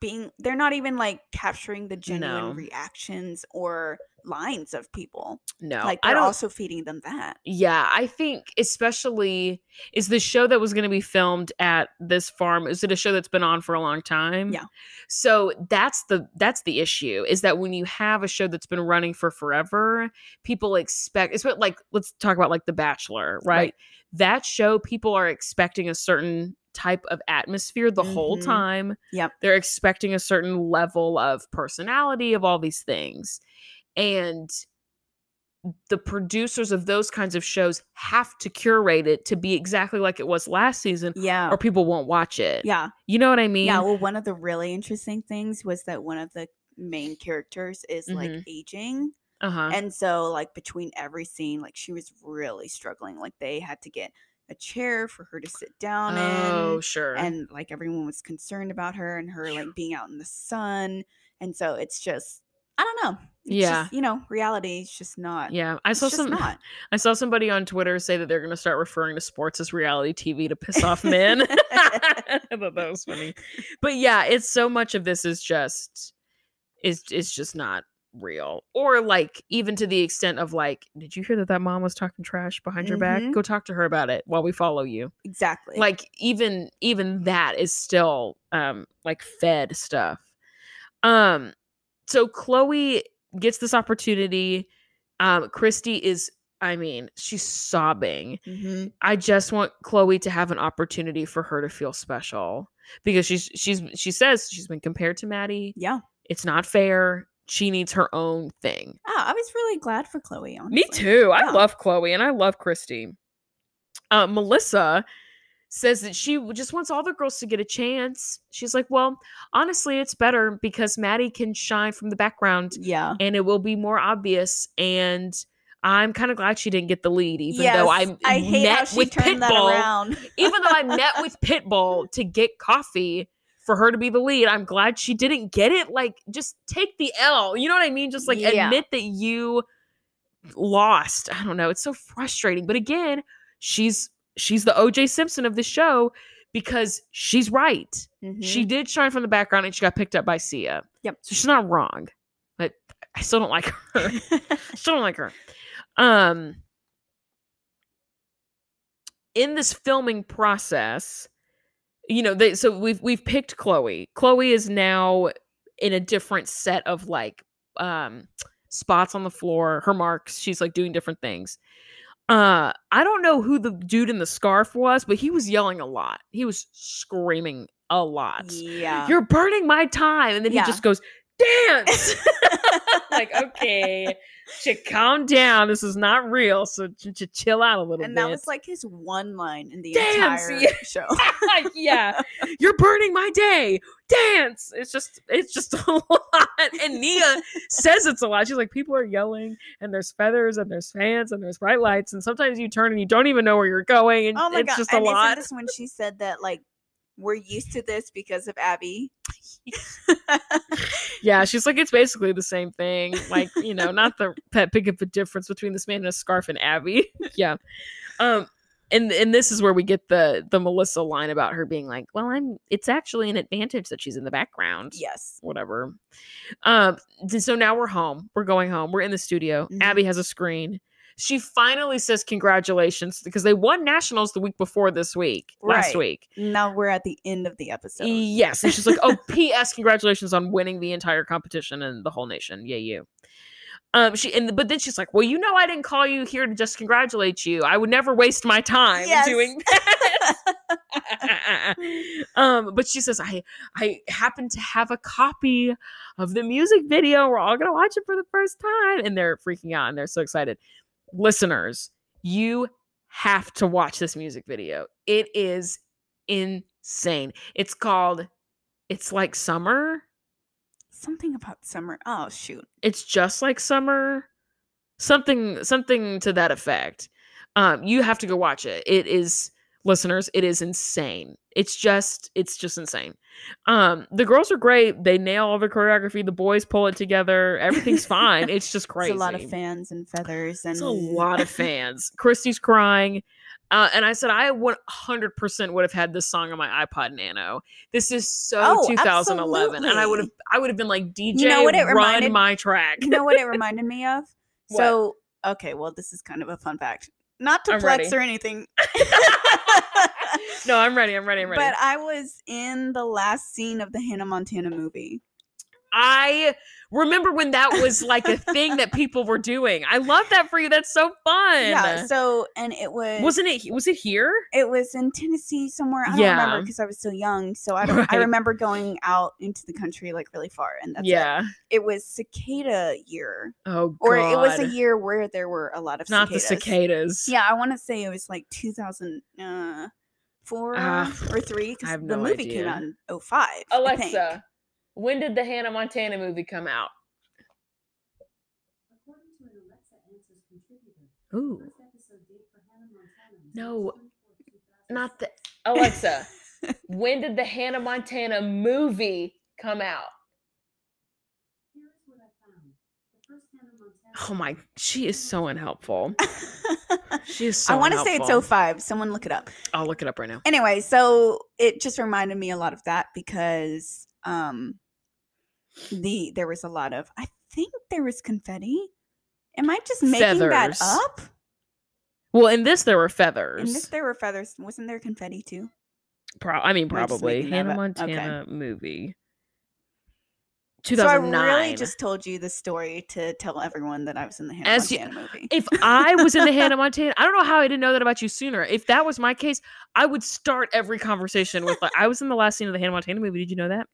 being they're not even like capturing the genuine No. reactions or lines of people no. like they're also feeding them that Yeah, I think especially is the show that was going to be filmed at this farm. Is it a show that's been on for a long time? Yeah. So that's the that's the issue is that when you have a show that's been running for forever, people expect it's what like let's talk about like The Bachelor, right? Right. That show people are expecting a certain type of atmosphere the whole Mhm. time. Yep. They're expecting a certain level of personality of all these things. And the producers of those kinds of shows have to curate it to be exactly like it was last season yeah or people won't watch it. yeah You know what I mean? yeah well one of the really interesting things was that one of the main characters is like Mhm. aging Uh-huh. And so, like, between every scene, like, she was really struggling. Like, they had to get a chair for her to sit down oh, in. sure. And, like, everyone was concerned about her and her, like, being out in the sun. And so it's just, I don't know. It's Yeah. Just, you know, reality is just not. yeah, I saw some not. I saw somebody on Twitter say that they're going to start referring to sports as reality TV to piss off men. I thought that was funny. But yeah, it's so much of this is just is is just not real. Or like even to the extent of like, did you hear that that mom was talking trash behind your back? Mhm. Go talk to her about it while we follow you. Exactly. Like even even that is still um like fed stuff. Um so Chloe gets this opportunity. Um Christi is I mean, she's sobbing. Mhm. I just want Chloe to have an opportunity for her to feel special because she's she's she says she's been compared to Maddie. yeah. It's not fair. She needs her own thing. Oh, I was really glad for Chloe, honestly. Me too. I love Chloe and I love Christi. Uh, Melissa says that she just wants all the girls to get a chance. She's like, well, honestly, it's better because Maddie can shine from the background Yeah. and it will be more obvious. And I'm kind of glad she didn't get the lead, even though I, Yes, I hate met how she with turned that Pitbull. around. even though I met with Pitbull to get coffee for her to be the lead, I'm glad she didn't get it. Like, just take the L. You know what I mean? Just like Yeah. admit that you lost. I don't know. It's so frustrating. But again, she's she's the OJ Simpson of the show because she's right. She Mhm. did shine from the background and she got picked up by Sia. Yep. So she's not wrong. But I still don't like her. still don't like her. Um in this filming process, you know, they so we've we've picked Chloe. Chloe is now in a different set of like um spots on the floor, her marks. She's like doing different things. Uh I don't know who the dude in the scarf was, but he was yelling a lot. He was screaming a lot. yeah. You're burning my time. And then Yeah. he just goes, dance. like, okay, ch- calm down. This is not real. So ch- ch- chill out a little and bit. And that was like his one line in the Dance, entire show. yeah, you're burning my day. Dance. It's just, it's just a lot. And Nia says it's a lot. She's like, people are yelling, and there's feathers, and there's fans, and there's bright lights, and sometimes you turn and you don't even know where you're going, and Oh my it's god! just a and lot. isn't this when she said that like we're used to this because of Abby? Yeah, she's like, it's basically the same thing. Like, you know, not the pet big of a difference between this man in a scarf and Abby. yeah. Um, and and this is where we get the the Melissa line about her being like, well, I'm it's actually an advantage that she's in the background. yes. Whatever. Um, so now we're home. We're going home. We're in the studio. Mhm. Abby has a screen. She finally says congratulations because they won nationals the week before this week, last week. Now we're at the end of the episode. Yes. And she's like, oh, P.S. Congratulations on winning the entire competition and the whole nation. Yay, you. Um, she and but then she's like, Well, you know I didn't call you here to just congratulate you. I would never waste my time Yes. doing that. um, but she says, I I happen to have a copy of the music video. We're all gonna watch it for the first time. And they're freaking out and they're so excited. Listeners, you have to watch this music video. It is insane. It's called It's Like Summer. Something about summer. Oh shoot. It's just like summer. Something something to that effect. Um you have to go watch it. It is listeners, it is insane. It's just it's just insane. Um the girls are great. They nail all the choreography. The boys pull it together. Everything's fine. It's just crazy. It's a lot of fans and feathers and It's a lot of fans. Christi's crying. Uh, and I said I 100% would have had this song on my iPod Nano. This is so Oh, 2011, and I would have. I would have been like DJ, You know what it run reminded- my track. you know what it reminded me of? What? So okay, well this is kind of a fun fact. Not to I'm flex ready. or anything. no, I'm ready. I'm ready. I'm ready. But I was in the last scene of the Hannah Montana movie. I remember when that was like a thing that people were doing. I love that for you. That's so fun. Yeah. So and it was Wasn't it? Was it here? it was in Tennessee somewhere. I don't Yeah. remember because I was so young. So I don't I remember going out into the country like really far and that's yeah. It was cicada year. Oh, God. Or it was a year where there were a lot of Not cicadas. the cicadas. Yeah, I want to say it was like 2004 Ah, or 3 I because have the no movie came out in 05. Alexa, when did the Hannah Montana movie come out? According to Ooh. No, not the Alexa. when did the Hannah Montana movie come out? Oh my, she is so unhelpful. She is so I want to say it's unhelpful. 05. Someone look it up. I'll look it up right now. Anyway, so it just reminded me a lot of that because um the there was a lot of I think there was confetti. Am I just making feathers. that up? Well, in this there were feathers. In this there were feathers. Wasn't there confetti too? Pro- I mean, probably Hannah Montana okay. movie. 2009. So I really just told you the story to tell everyone that I was in the Hannah As Montana you, movie. If I was in the Hannah Montana, I don't know how I didn't know that about you sooner. If that was my case, I would start every conversation with like, I was in the last scene of the Hannah Montana movie. Did you know that?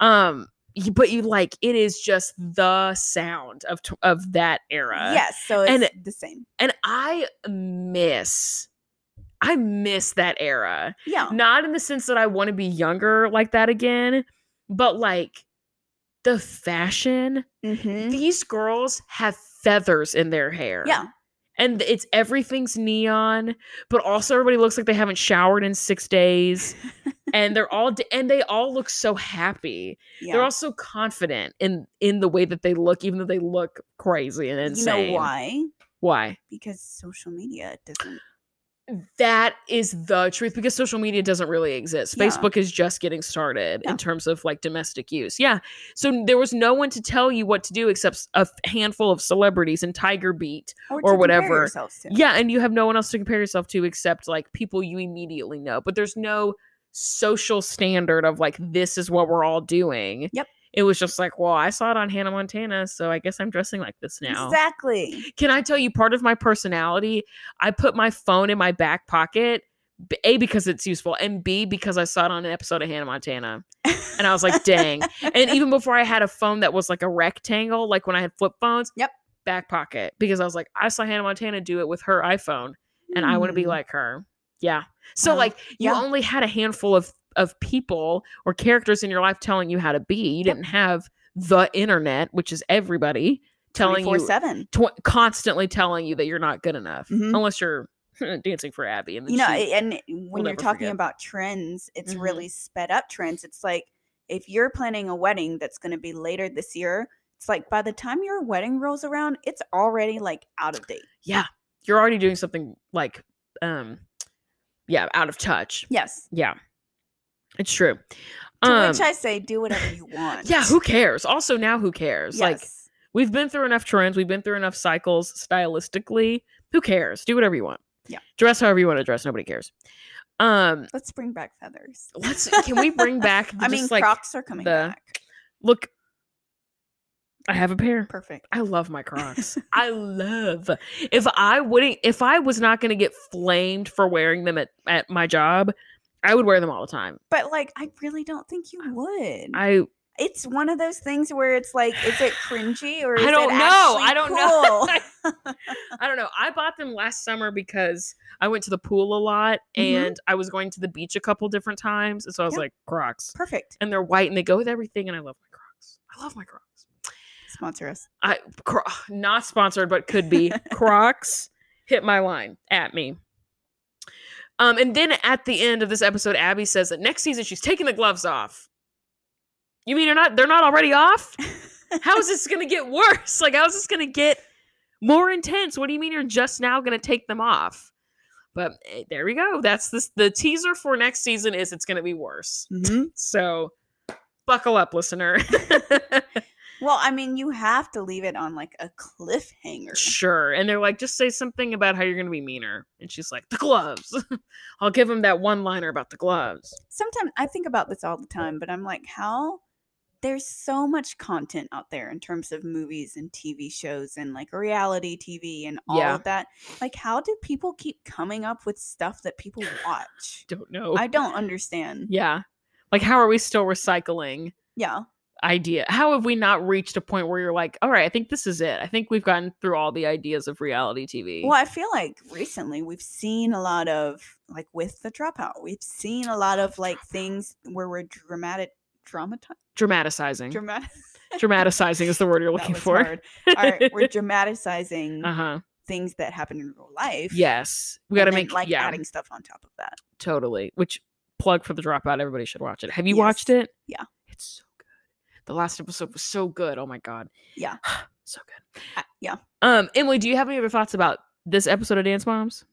Um, but you like it is just the sound of of that era. Yes, so and, the same. And I miss I miss that era. Yeah. Not in the sense that I want to be younger like that again, but like the fashion. hmm These girls have feathers in their hair. Yeah. And it's everything's neon, but also everybody looks like they haven't showered in six days. and they're all and they all look so happy. Yeah. They're all so confident in in the way that they look, even though they look crazy and insane. you know why? Why? Because social media doesn't That is the truth because social media doesn't really exist. Yeah. Facebook is just getting started Yeah. in terms of like domestic use. Yeah. So there was no one to tell you what to do except a handful of celebrities and Tiger Beat. or, Or whatever. Yeah. And you have no one else to compare yourself to except like people you immediately know. But there's no social standard of like, this is what we're all doing. Yep. It was just like, well, I saw it on Hannah Montana, so I guess I'm dressing like this now. Exactly. Can I tell you part of my personality? I put my phone in my back pocket, A because it's useful, and B, because I saw it on an episode of Hannah Montana. And I was like, dang. and even before I had a phone that was like a rectangle, like when I had flip phones, Yep. back pocket, because I was like, I saw Hannah Montana do it with her iPhone, and I want to be mm. like her. Yeah. So, like, you yeah. only had a handful of, of people or characters in your life telling you how to be. You Yep. didn't have the internet, which is everybody telling you 7 tw- constantly telling you that you're not good enough Mhm. unless you're dancing for Abby and you know and when you're talking forget. about trends it's Mhm. really sped up trends it's like if you're planning a wedding that's going to be later this year it's like by the time your wedding rolls around it's already like out of date yeah you're already doing something like um yeah out of touch yes yeah it's true. To um which i say do whatever you want. Yeah who cares? Also now who cares? Like Yes. we've been through enough trends. We've been through enough cycles stylistically. Who cares? Do whatever you want. Yeah. dress however you want to dress. Nobody cares. Um let's bring back feathers. let's can we bring back i just, mean like crocs are coming the- back. look i have a pair. Perfect. I love my Crocs. I love. If I wouldn't, if I was not going to get flamed for wearing them at, at my job, I would wear them all the time. but like i really don't think you would I it's one of those things where it's like is it cringy or is I don't know. I don't cool? know. I don't know. I bought them last summer because I went to the pool a lot Mhm. and I was going to the beach a couple different times, and so I was Yeah. like Crocs, perfect and they're white and they go with everything, and I love my Crocs. I love my Crocs. sponsor us I cro- not sponsored, but could be Crocs. Hit my line at me. Um, and then at the end of this episode, Abby says that next season she's taking the gloves off. You mean they're not? They're not already off? How is this gonna get worse? Like, how is this gonna get more intense? What do you mean you're just now gonna take them off? But eh, there we go. That's this. The teaser for next season is it's gonna be worse. Mhm. So buckle up, listener. Well, I mean, you have to leave it on like a cliffhanger. Sure. And they're like, just say something about how you're going to be meaner. And she's like, the gloves. I'll give him that one liner about the gloves. Sometimes I think about this all the time, but I'm like, how there's so much content out there in terms of movies and TV shows and like reality TV and all Yeah. of that. Like, how do people keep coming up with stuff that people watch? Don't know. I don't understand. yeah. Like, how are we still recycling Yeah. Idea? How have we not reached a point where you're like, all right, I think this is it. I think we've gotten through all the ideas of reality TV. Well, I feel like recently we've seen a lot of like with the dropout, we've seen a lot of like things where we're dramatic, dramati- Dramaticizing. dramatic. Dramatizing is the word you're looking for. hard. All right, we're dramatizing uh huh. things that happen in real life. Yes, we got to make like yeah, adding stuff on top of that. totally. Which plug for the dropout. Everybody should watch it. Have you Yes. watched it? Yeah. it's so. The last episode was so good. Oh my god. Yeah. so good. Uh, yeah. Um, Emily, do you have any other thoughts about this episode of Dance Moms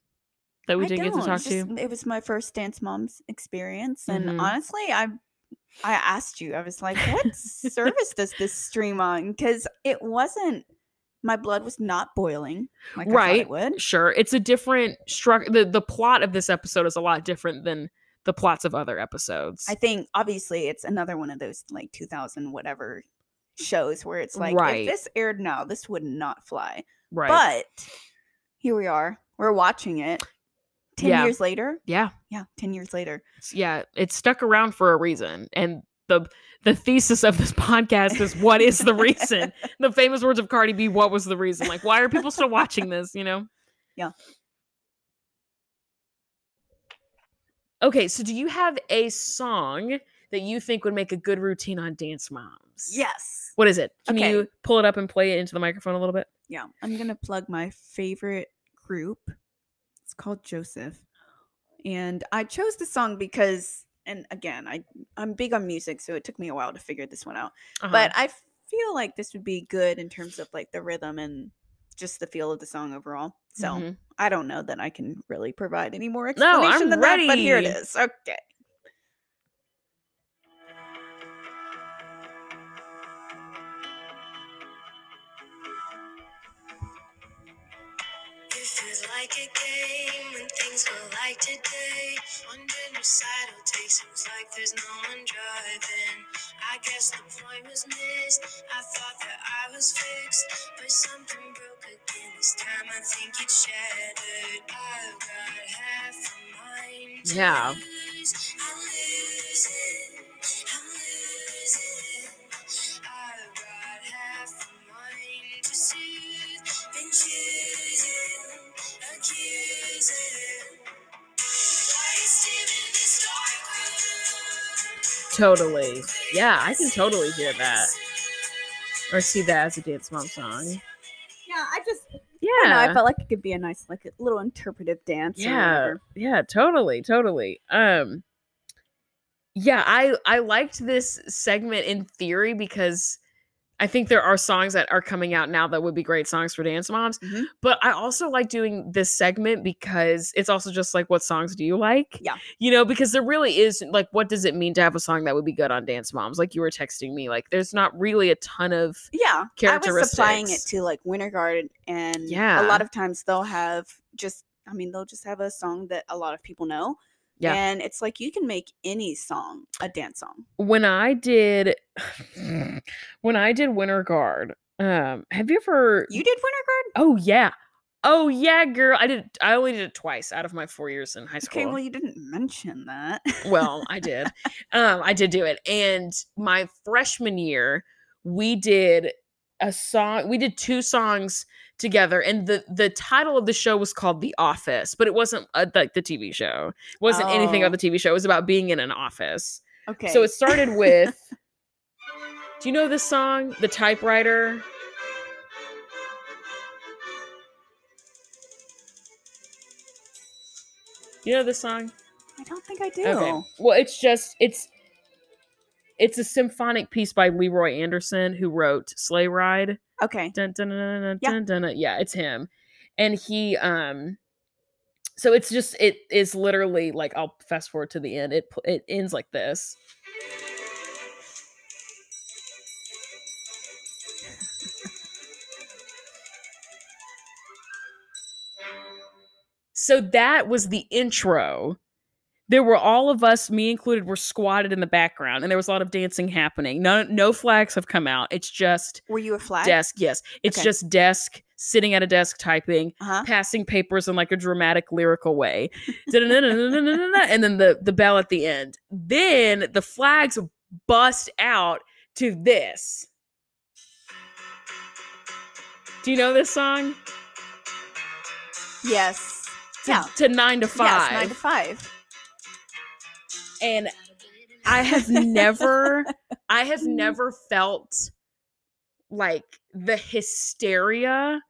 that we I didn't get to talk just- to? It was my first Dance Moms experience, and Mhm. honestly, I I asked you. I was like, "What service does this stream on?" Because it wasn't. My blood was not boiling like I Right. it would. Sure, it's a different structure. The the plot of this episode is a lot different than the plots of other episodes. I think obviously it's another one of those like 2000 whatever shows where it's like Right. if this aired now, this would not fly. right. But here we are. We're watching it. 10 Yeah. years later. yeah, Yeah, 10 years later. yeah, it's stuck around for a reason, and the the thesis of this podcast is what is the reason? the famous words of Cardi B. What was the reason? Like, why are people still watching this? You know? Yeah. Okay, so do you have a song that you think would make a good routine on Dance Moms? Yes. What is it? Can Okay. you pull it up and play it into the microphone a little bit? Yeah, I'm going to plug my favorite group. It's called Joseph. And I chose the song because and again, I I'm big on music, so it took me a while to figure this one out. Uh-huh. But I feel like this would be good in terms of like the rhythm and just the feel of the song overall. So Mhm. I don't know that I can really provide any more No, explanation than that, but here it is. Okay. One genocidal take seems like there's no one driving. I guess the point was missed. I thought that I was fixed, but something broke again. This time I think it shattered. I've got half a mind. Yeah. Totally. Yeah, I can totally hear that. Or see that as a Dance Mom song. Yeah, I just Yeah. I, know, I felt like it could be a nice like a little interpretive dance. yeah yeah totally totally um yeah i i liked this segment in theory because i think there are songs that are coming out now that would be great songs for dance moms Mhm. but i also like doing this segment because it's also just like what songs do you like Yeah. you know because there really is like what does it mean to have a song that would be good on dance moms like you were texting me like there's not really a ton of Yeah, I was supplying it to like Winter Guard, and Yeah. a lot of times they'll have just. I mean, they'll just have a song that a lot of people know. Yeah. and it's like you can make any song a dance song. when I did when I did Winter Guard, um, have you ever You did Winter Guard. Oh yeah. Oh yeah, girl. I did I only did it twice out of my four years in high school. Okay, well, you didn't mention that. well, I did. Um, I did do it. And my freshman year, we did a song, we did two songs together. And the the title of the show was called The Office, but it wasn't uh, like the TV show. It wasn't anything Oh. about the TV show. It was about being in an office. okay, So it started with Do you know this song? The typewriter. You know this song? I don't think I do. Okay. Well, it's just it's it's a symphonic piece by Leroy Anderson who wrote Sleigh Ride. Okay. Dun, dun, dun, Yeah. Yeah, it's him. And he um so it's just it is literally like I'll fast forward to the end. It it ends like this. So that was the intro. There were all of us, me included, were squatted in the background, and there was a lot of dancing happening. No, no flags have come out. It's just Were you a flag? desk. Yes, it's Okay. just desk sitting at a desk typing, Uh-huh. passing papers in like a dramatic lyrical way, and then the the bell at the end. Then the flags bust out to this. Do you know this song? Yes. To, Yeah. to nine to five. Yes. Nine to five. And I have never, I have never felt like the hysteria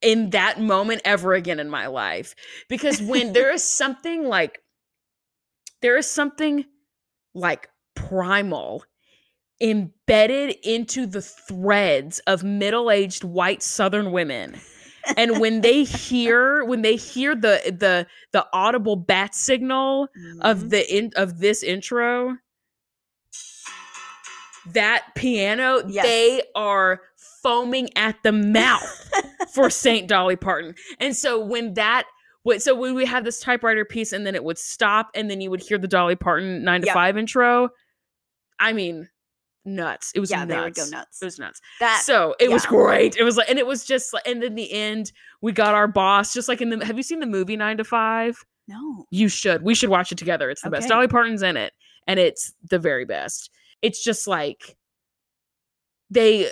in that moment ever again in my life. Because when there is something like there is something like primal embedded into the threads of middle-aged white southern women and when they hear when they hear the the the audible bat signal of Mhm. the in of this intro that piano Yes. they are foaming at the mouth for Saint Dolly Parton. And so when that what so when we have this typewriter piece and then it would stop and then you would hear the Dolly Parton 9 to Yep. 5 intro. I mean nuts. It was yeah, nuts. they would go nuts. It was nuts. that so it was great. It was like and it was just like and in the end we got our boss just like in the have you seen the movie 9 to 5? no. You should. We should watch it together. It's the best. Dolly Parton's in it, and it's the very best. It's just like they uh,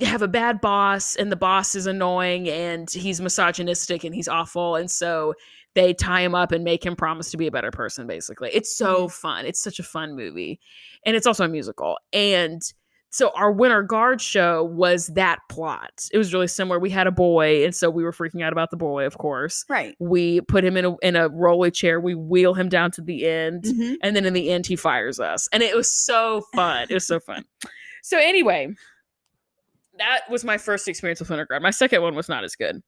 have a bad boss, and the boss is annoying, and he's misogynistic, and he's awful, and so they tie him up and make him promise to be a better person. Basically, it's so fun. It's such a fun movie, and it's also a musical. And so our winter guard show was that plot. It was really similar. We had a boy, and so we were freaking out about the boy, of course Right. we put him in a in a rolly chair we wheel him down to the end Mhm. and then in the end he fires us and it was so fun it was so fun so anyway that was my first experience with winter guard my second one was not as good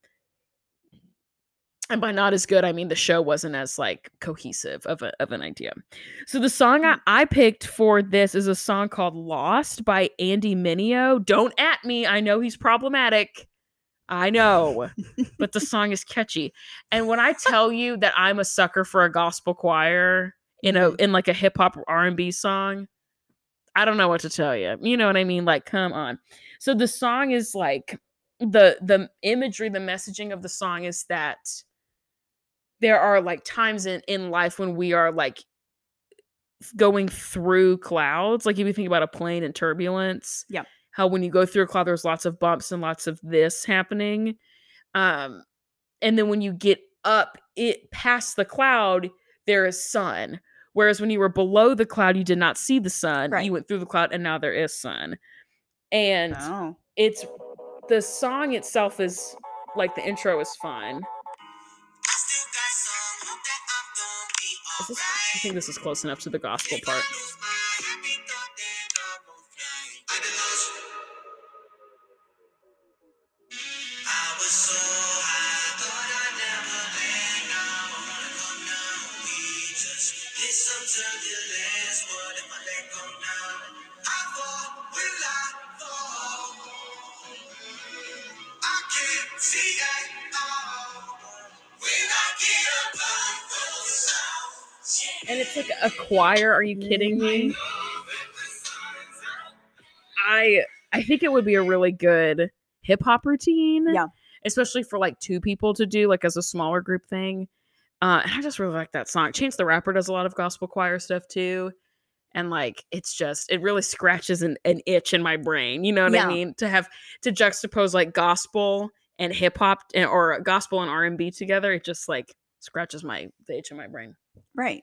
and by not as good i mean the show wasn't as like cohesive of, a, of an idea so the song I, I picked for this is a song called lost by andy mineo don't at me i know he's problematic i know but the song is catchy. And when I tell you that I'm a sucker for a gospel choir in a Mhm. in like a hip hop R and B song, I don't know what to tell you. You know what I mean? Like, come on. So the song is like the the imagery, the messaging of the song is that there are like times in in life when we are like going through clouds. Like if you think about a plane and turbulence, Yeah. How when you go through a cloud, there's lots of bumps and lots of this happening um and then when you get up it past the cloud there is sun whereas when you were below the cloud you did not see the sun Right. you went through the cloud and now there is sun and Oh. it's the song itself is like the intro is fine this, i think this is close enough to the gospel part choir? Are you kidding me? I i think it would be a really good hip hop routine Yeah. especially for like two people to do like as a smaller group thing. Uh and i just really like that song. Chance the rapper does a lot of gospel choir stuff too. And like it's just it really scratches an, an itch in my brain you know what Yeah. i mean? To have to juxtapose like gospel and hip hop or gospel and r&b together it just like scratches my the itch in my brain. Right.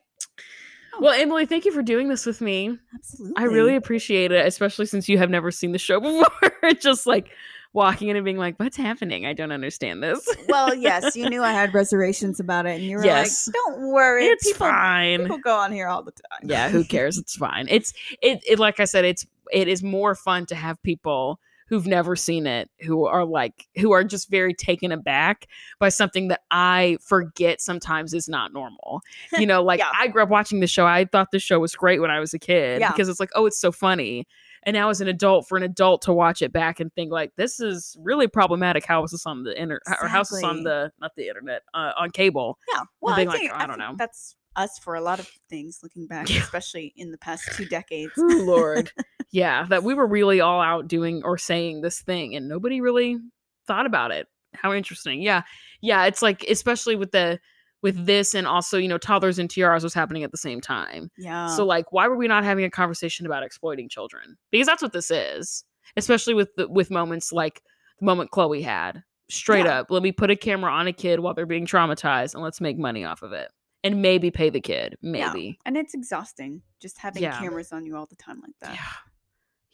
Well emily thank you for doing this with me Absolutely. I really appreciate it, especially since you have never seen the show before. Just like walking in and being like, "What's happening? I don't understand this." well, yes, you knew I had reservations about it, and you were Yes. like, "Don't worry, it's people, fine. people go on here all the time." yeah, who cares? It's fine. It's it, it. Like I said, it's it is more fun to have people who've never seen it who are like who are just very taken aback by something that I forget sometimes is not normal. You know, like Yeah. I grew up watching the show. I thought the show was great when I was a kid Yeah. because it's like, oh, it's so funny. And now as an adult, for an adult to watch it back and think like this is really problematic. How is this on the internet or how is this on the not the internet uh, on cable? Yeah. Well, I being like, think, I don't know. That's us for a lot of things looking back, Yeah. especially in the past two decades. Ooh, Lord. yeah, that we were really all out doing or saying this thing and nobody really thought about it. How interesting. Yeah. Yeah. It's like, especially with the, with this and also, you know, toddlers and tiaras was happening at the same time. Yeah. So, like, why were we not having a conversation about exploiting children? Because that's what this is, especially with the, with moments like the moment Chloe had. Straight Yeah. up, let me put a camera on a kid while they're being traumatized and let's make money off of it. And maybe pay the kid. Yeah. Maybe. and it's exhausting just having Yeah. cameras on you all the time like that. Yeah.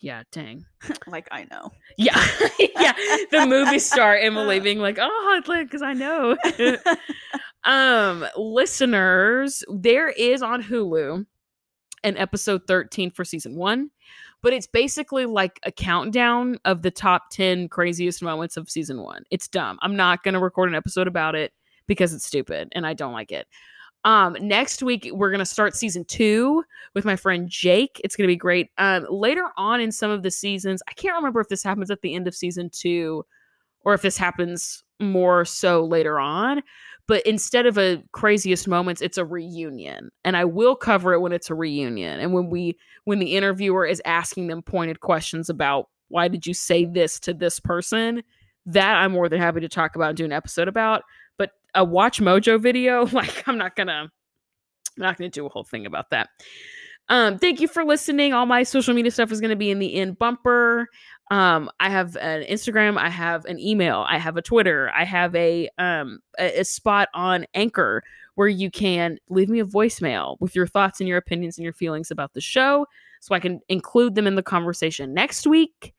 Yeah, dang. like I know. Yeah, yeah. The movie star Emily being like, "Oh, because I know." um, listeners, there is on Hulu an episode thirteen for season one, but it's basically like a countdown of the top ten craziest moments of season one. It's dumb. I'm not gonna record an episode about it because it's stupid and I don't like it. Um, next week we're gonna start season two with my friend Jake. It's gonna be great. Um, later on in some of the seasons, I can't remember if this happens at the end of season two or if this happens more so later on. But instead of a craziest moments, it's a reunion, and I will cover it when it's a reunion and when we when the interviewer is asking them pointed questions about why did you say this to this person. That I'm more than happy to talk about and do an episode about a Watch Mojo video, like I'm not gonna I'm not gonna do a whole thing about that. Um, thank you for listening. All my social media stuff is gonna be in the end bumper. Um, I have an Instagram, I have an email, I have a Twitter, I have a um a, a spot on Anchor where you can leave me a voicemail with your thoughts and your opinions and your feelings about the show so I can include them in the conversation next week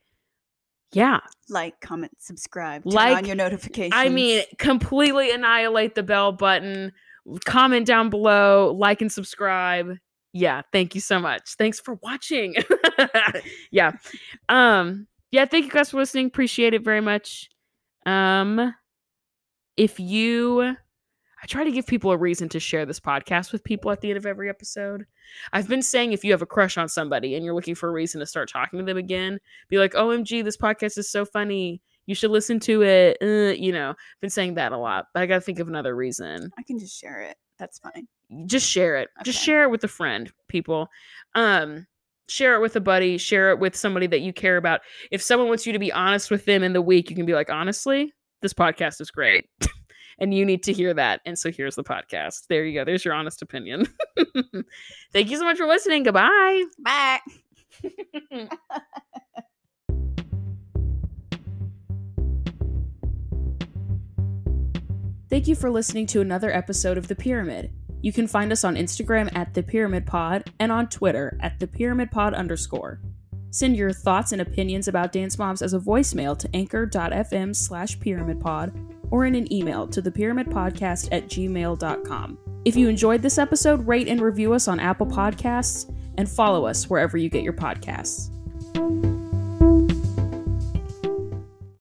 yeah. Like comment subscribe turn like on your notifications i mean completely annihilate the bell button comment down below like and subscribe. Yeah thank you so much. Thanks for watching. Yeah. Um yeah thank you guys for listening. Appreciate it very much. Um if you try to give people a reason to share this podcast with people at the end of every episode. I've been saying if you have a crush on somebody and you're looking for a reason to start talking to them again, be like, OMG, this podcast is so funny. You should listen to it. Uh, you know, I've been saying that a lot, but I got to think of another reason. I can just share it. That's fine. Just share it. Just share it with a friend, people. Um, share it with a buddy, share it with somebody that you care about. If someone wants you to be honest with them in the week, you can be like, honestly, this podcast is great. and you need to hear that. And so here's the podcast. There you go. There's your honest opinion. Thank you so much for listening. Goodbye. Bye. Thank you for listening to another episode of The Pyramid. You can find us on Instagram at The Pyramid Pod and on Twitter at The Pyramid Pod underscore. Send your thoughts and opinions about Dance Moms as a voicemail to anchor.fm slash pyramidpod or in an email to thepyramidpodcast at gmail.com. If you enjoyed this episode, rate and review us on Apple Podcasts and follow us wherever you get your podcasts.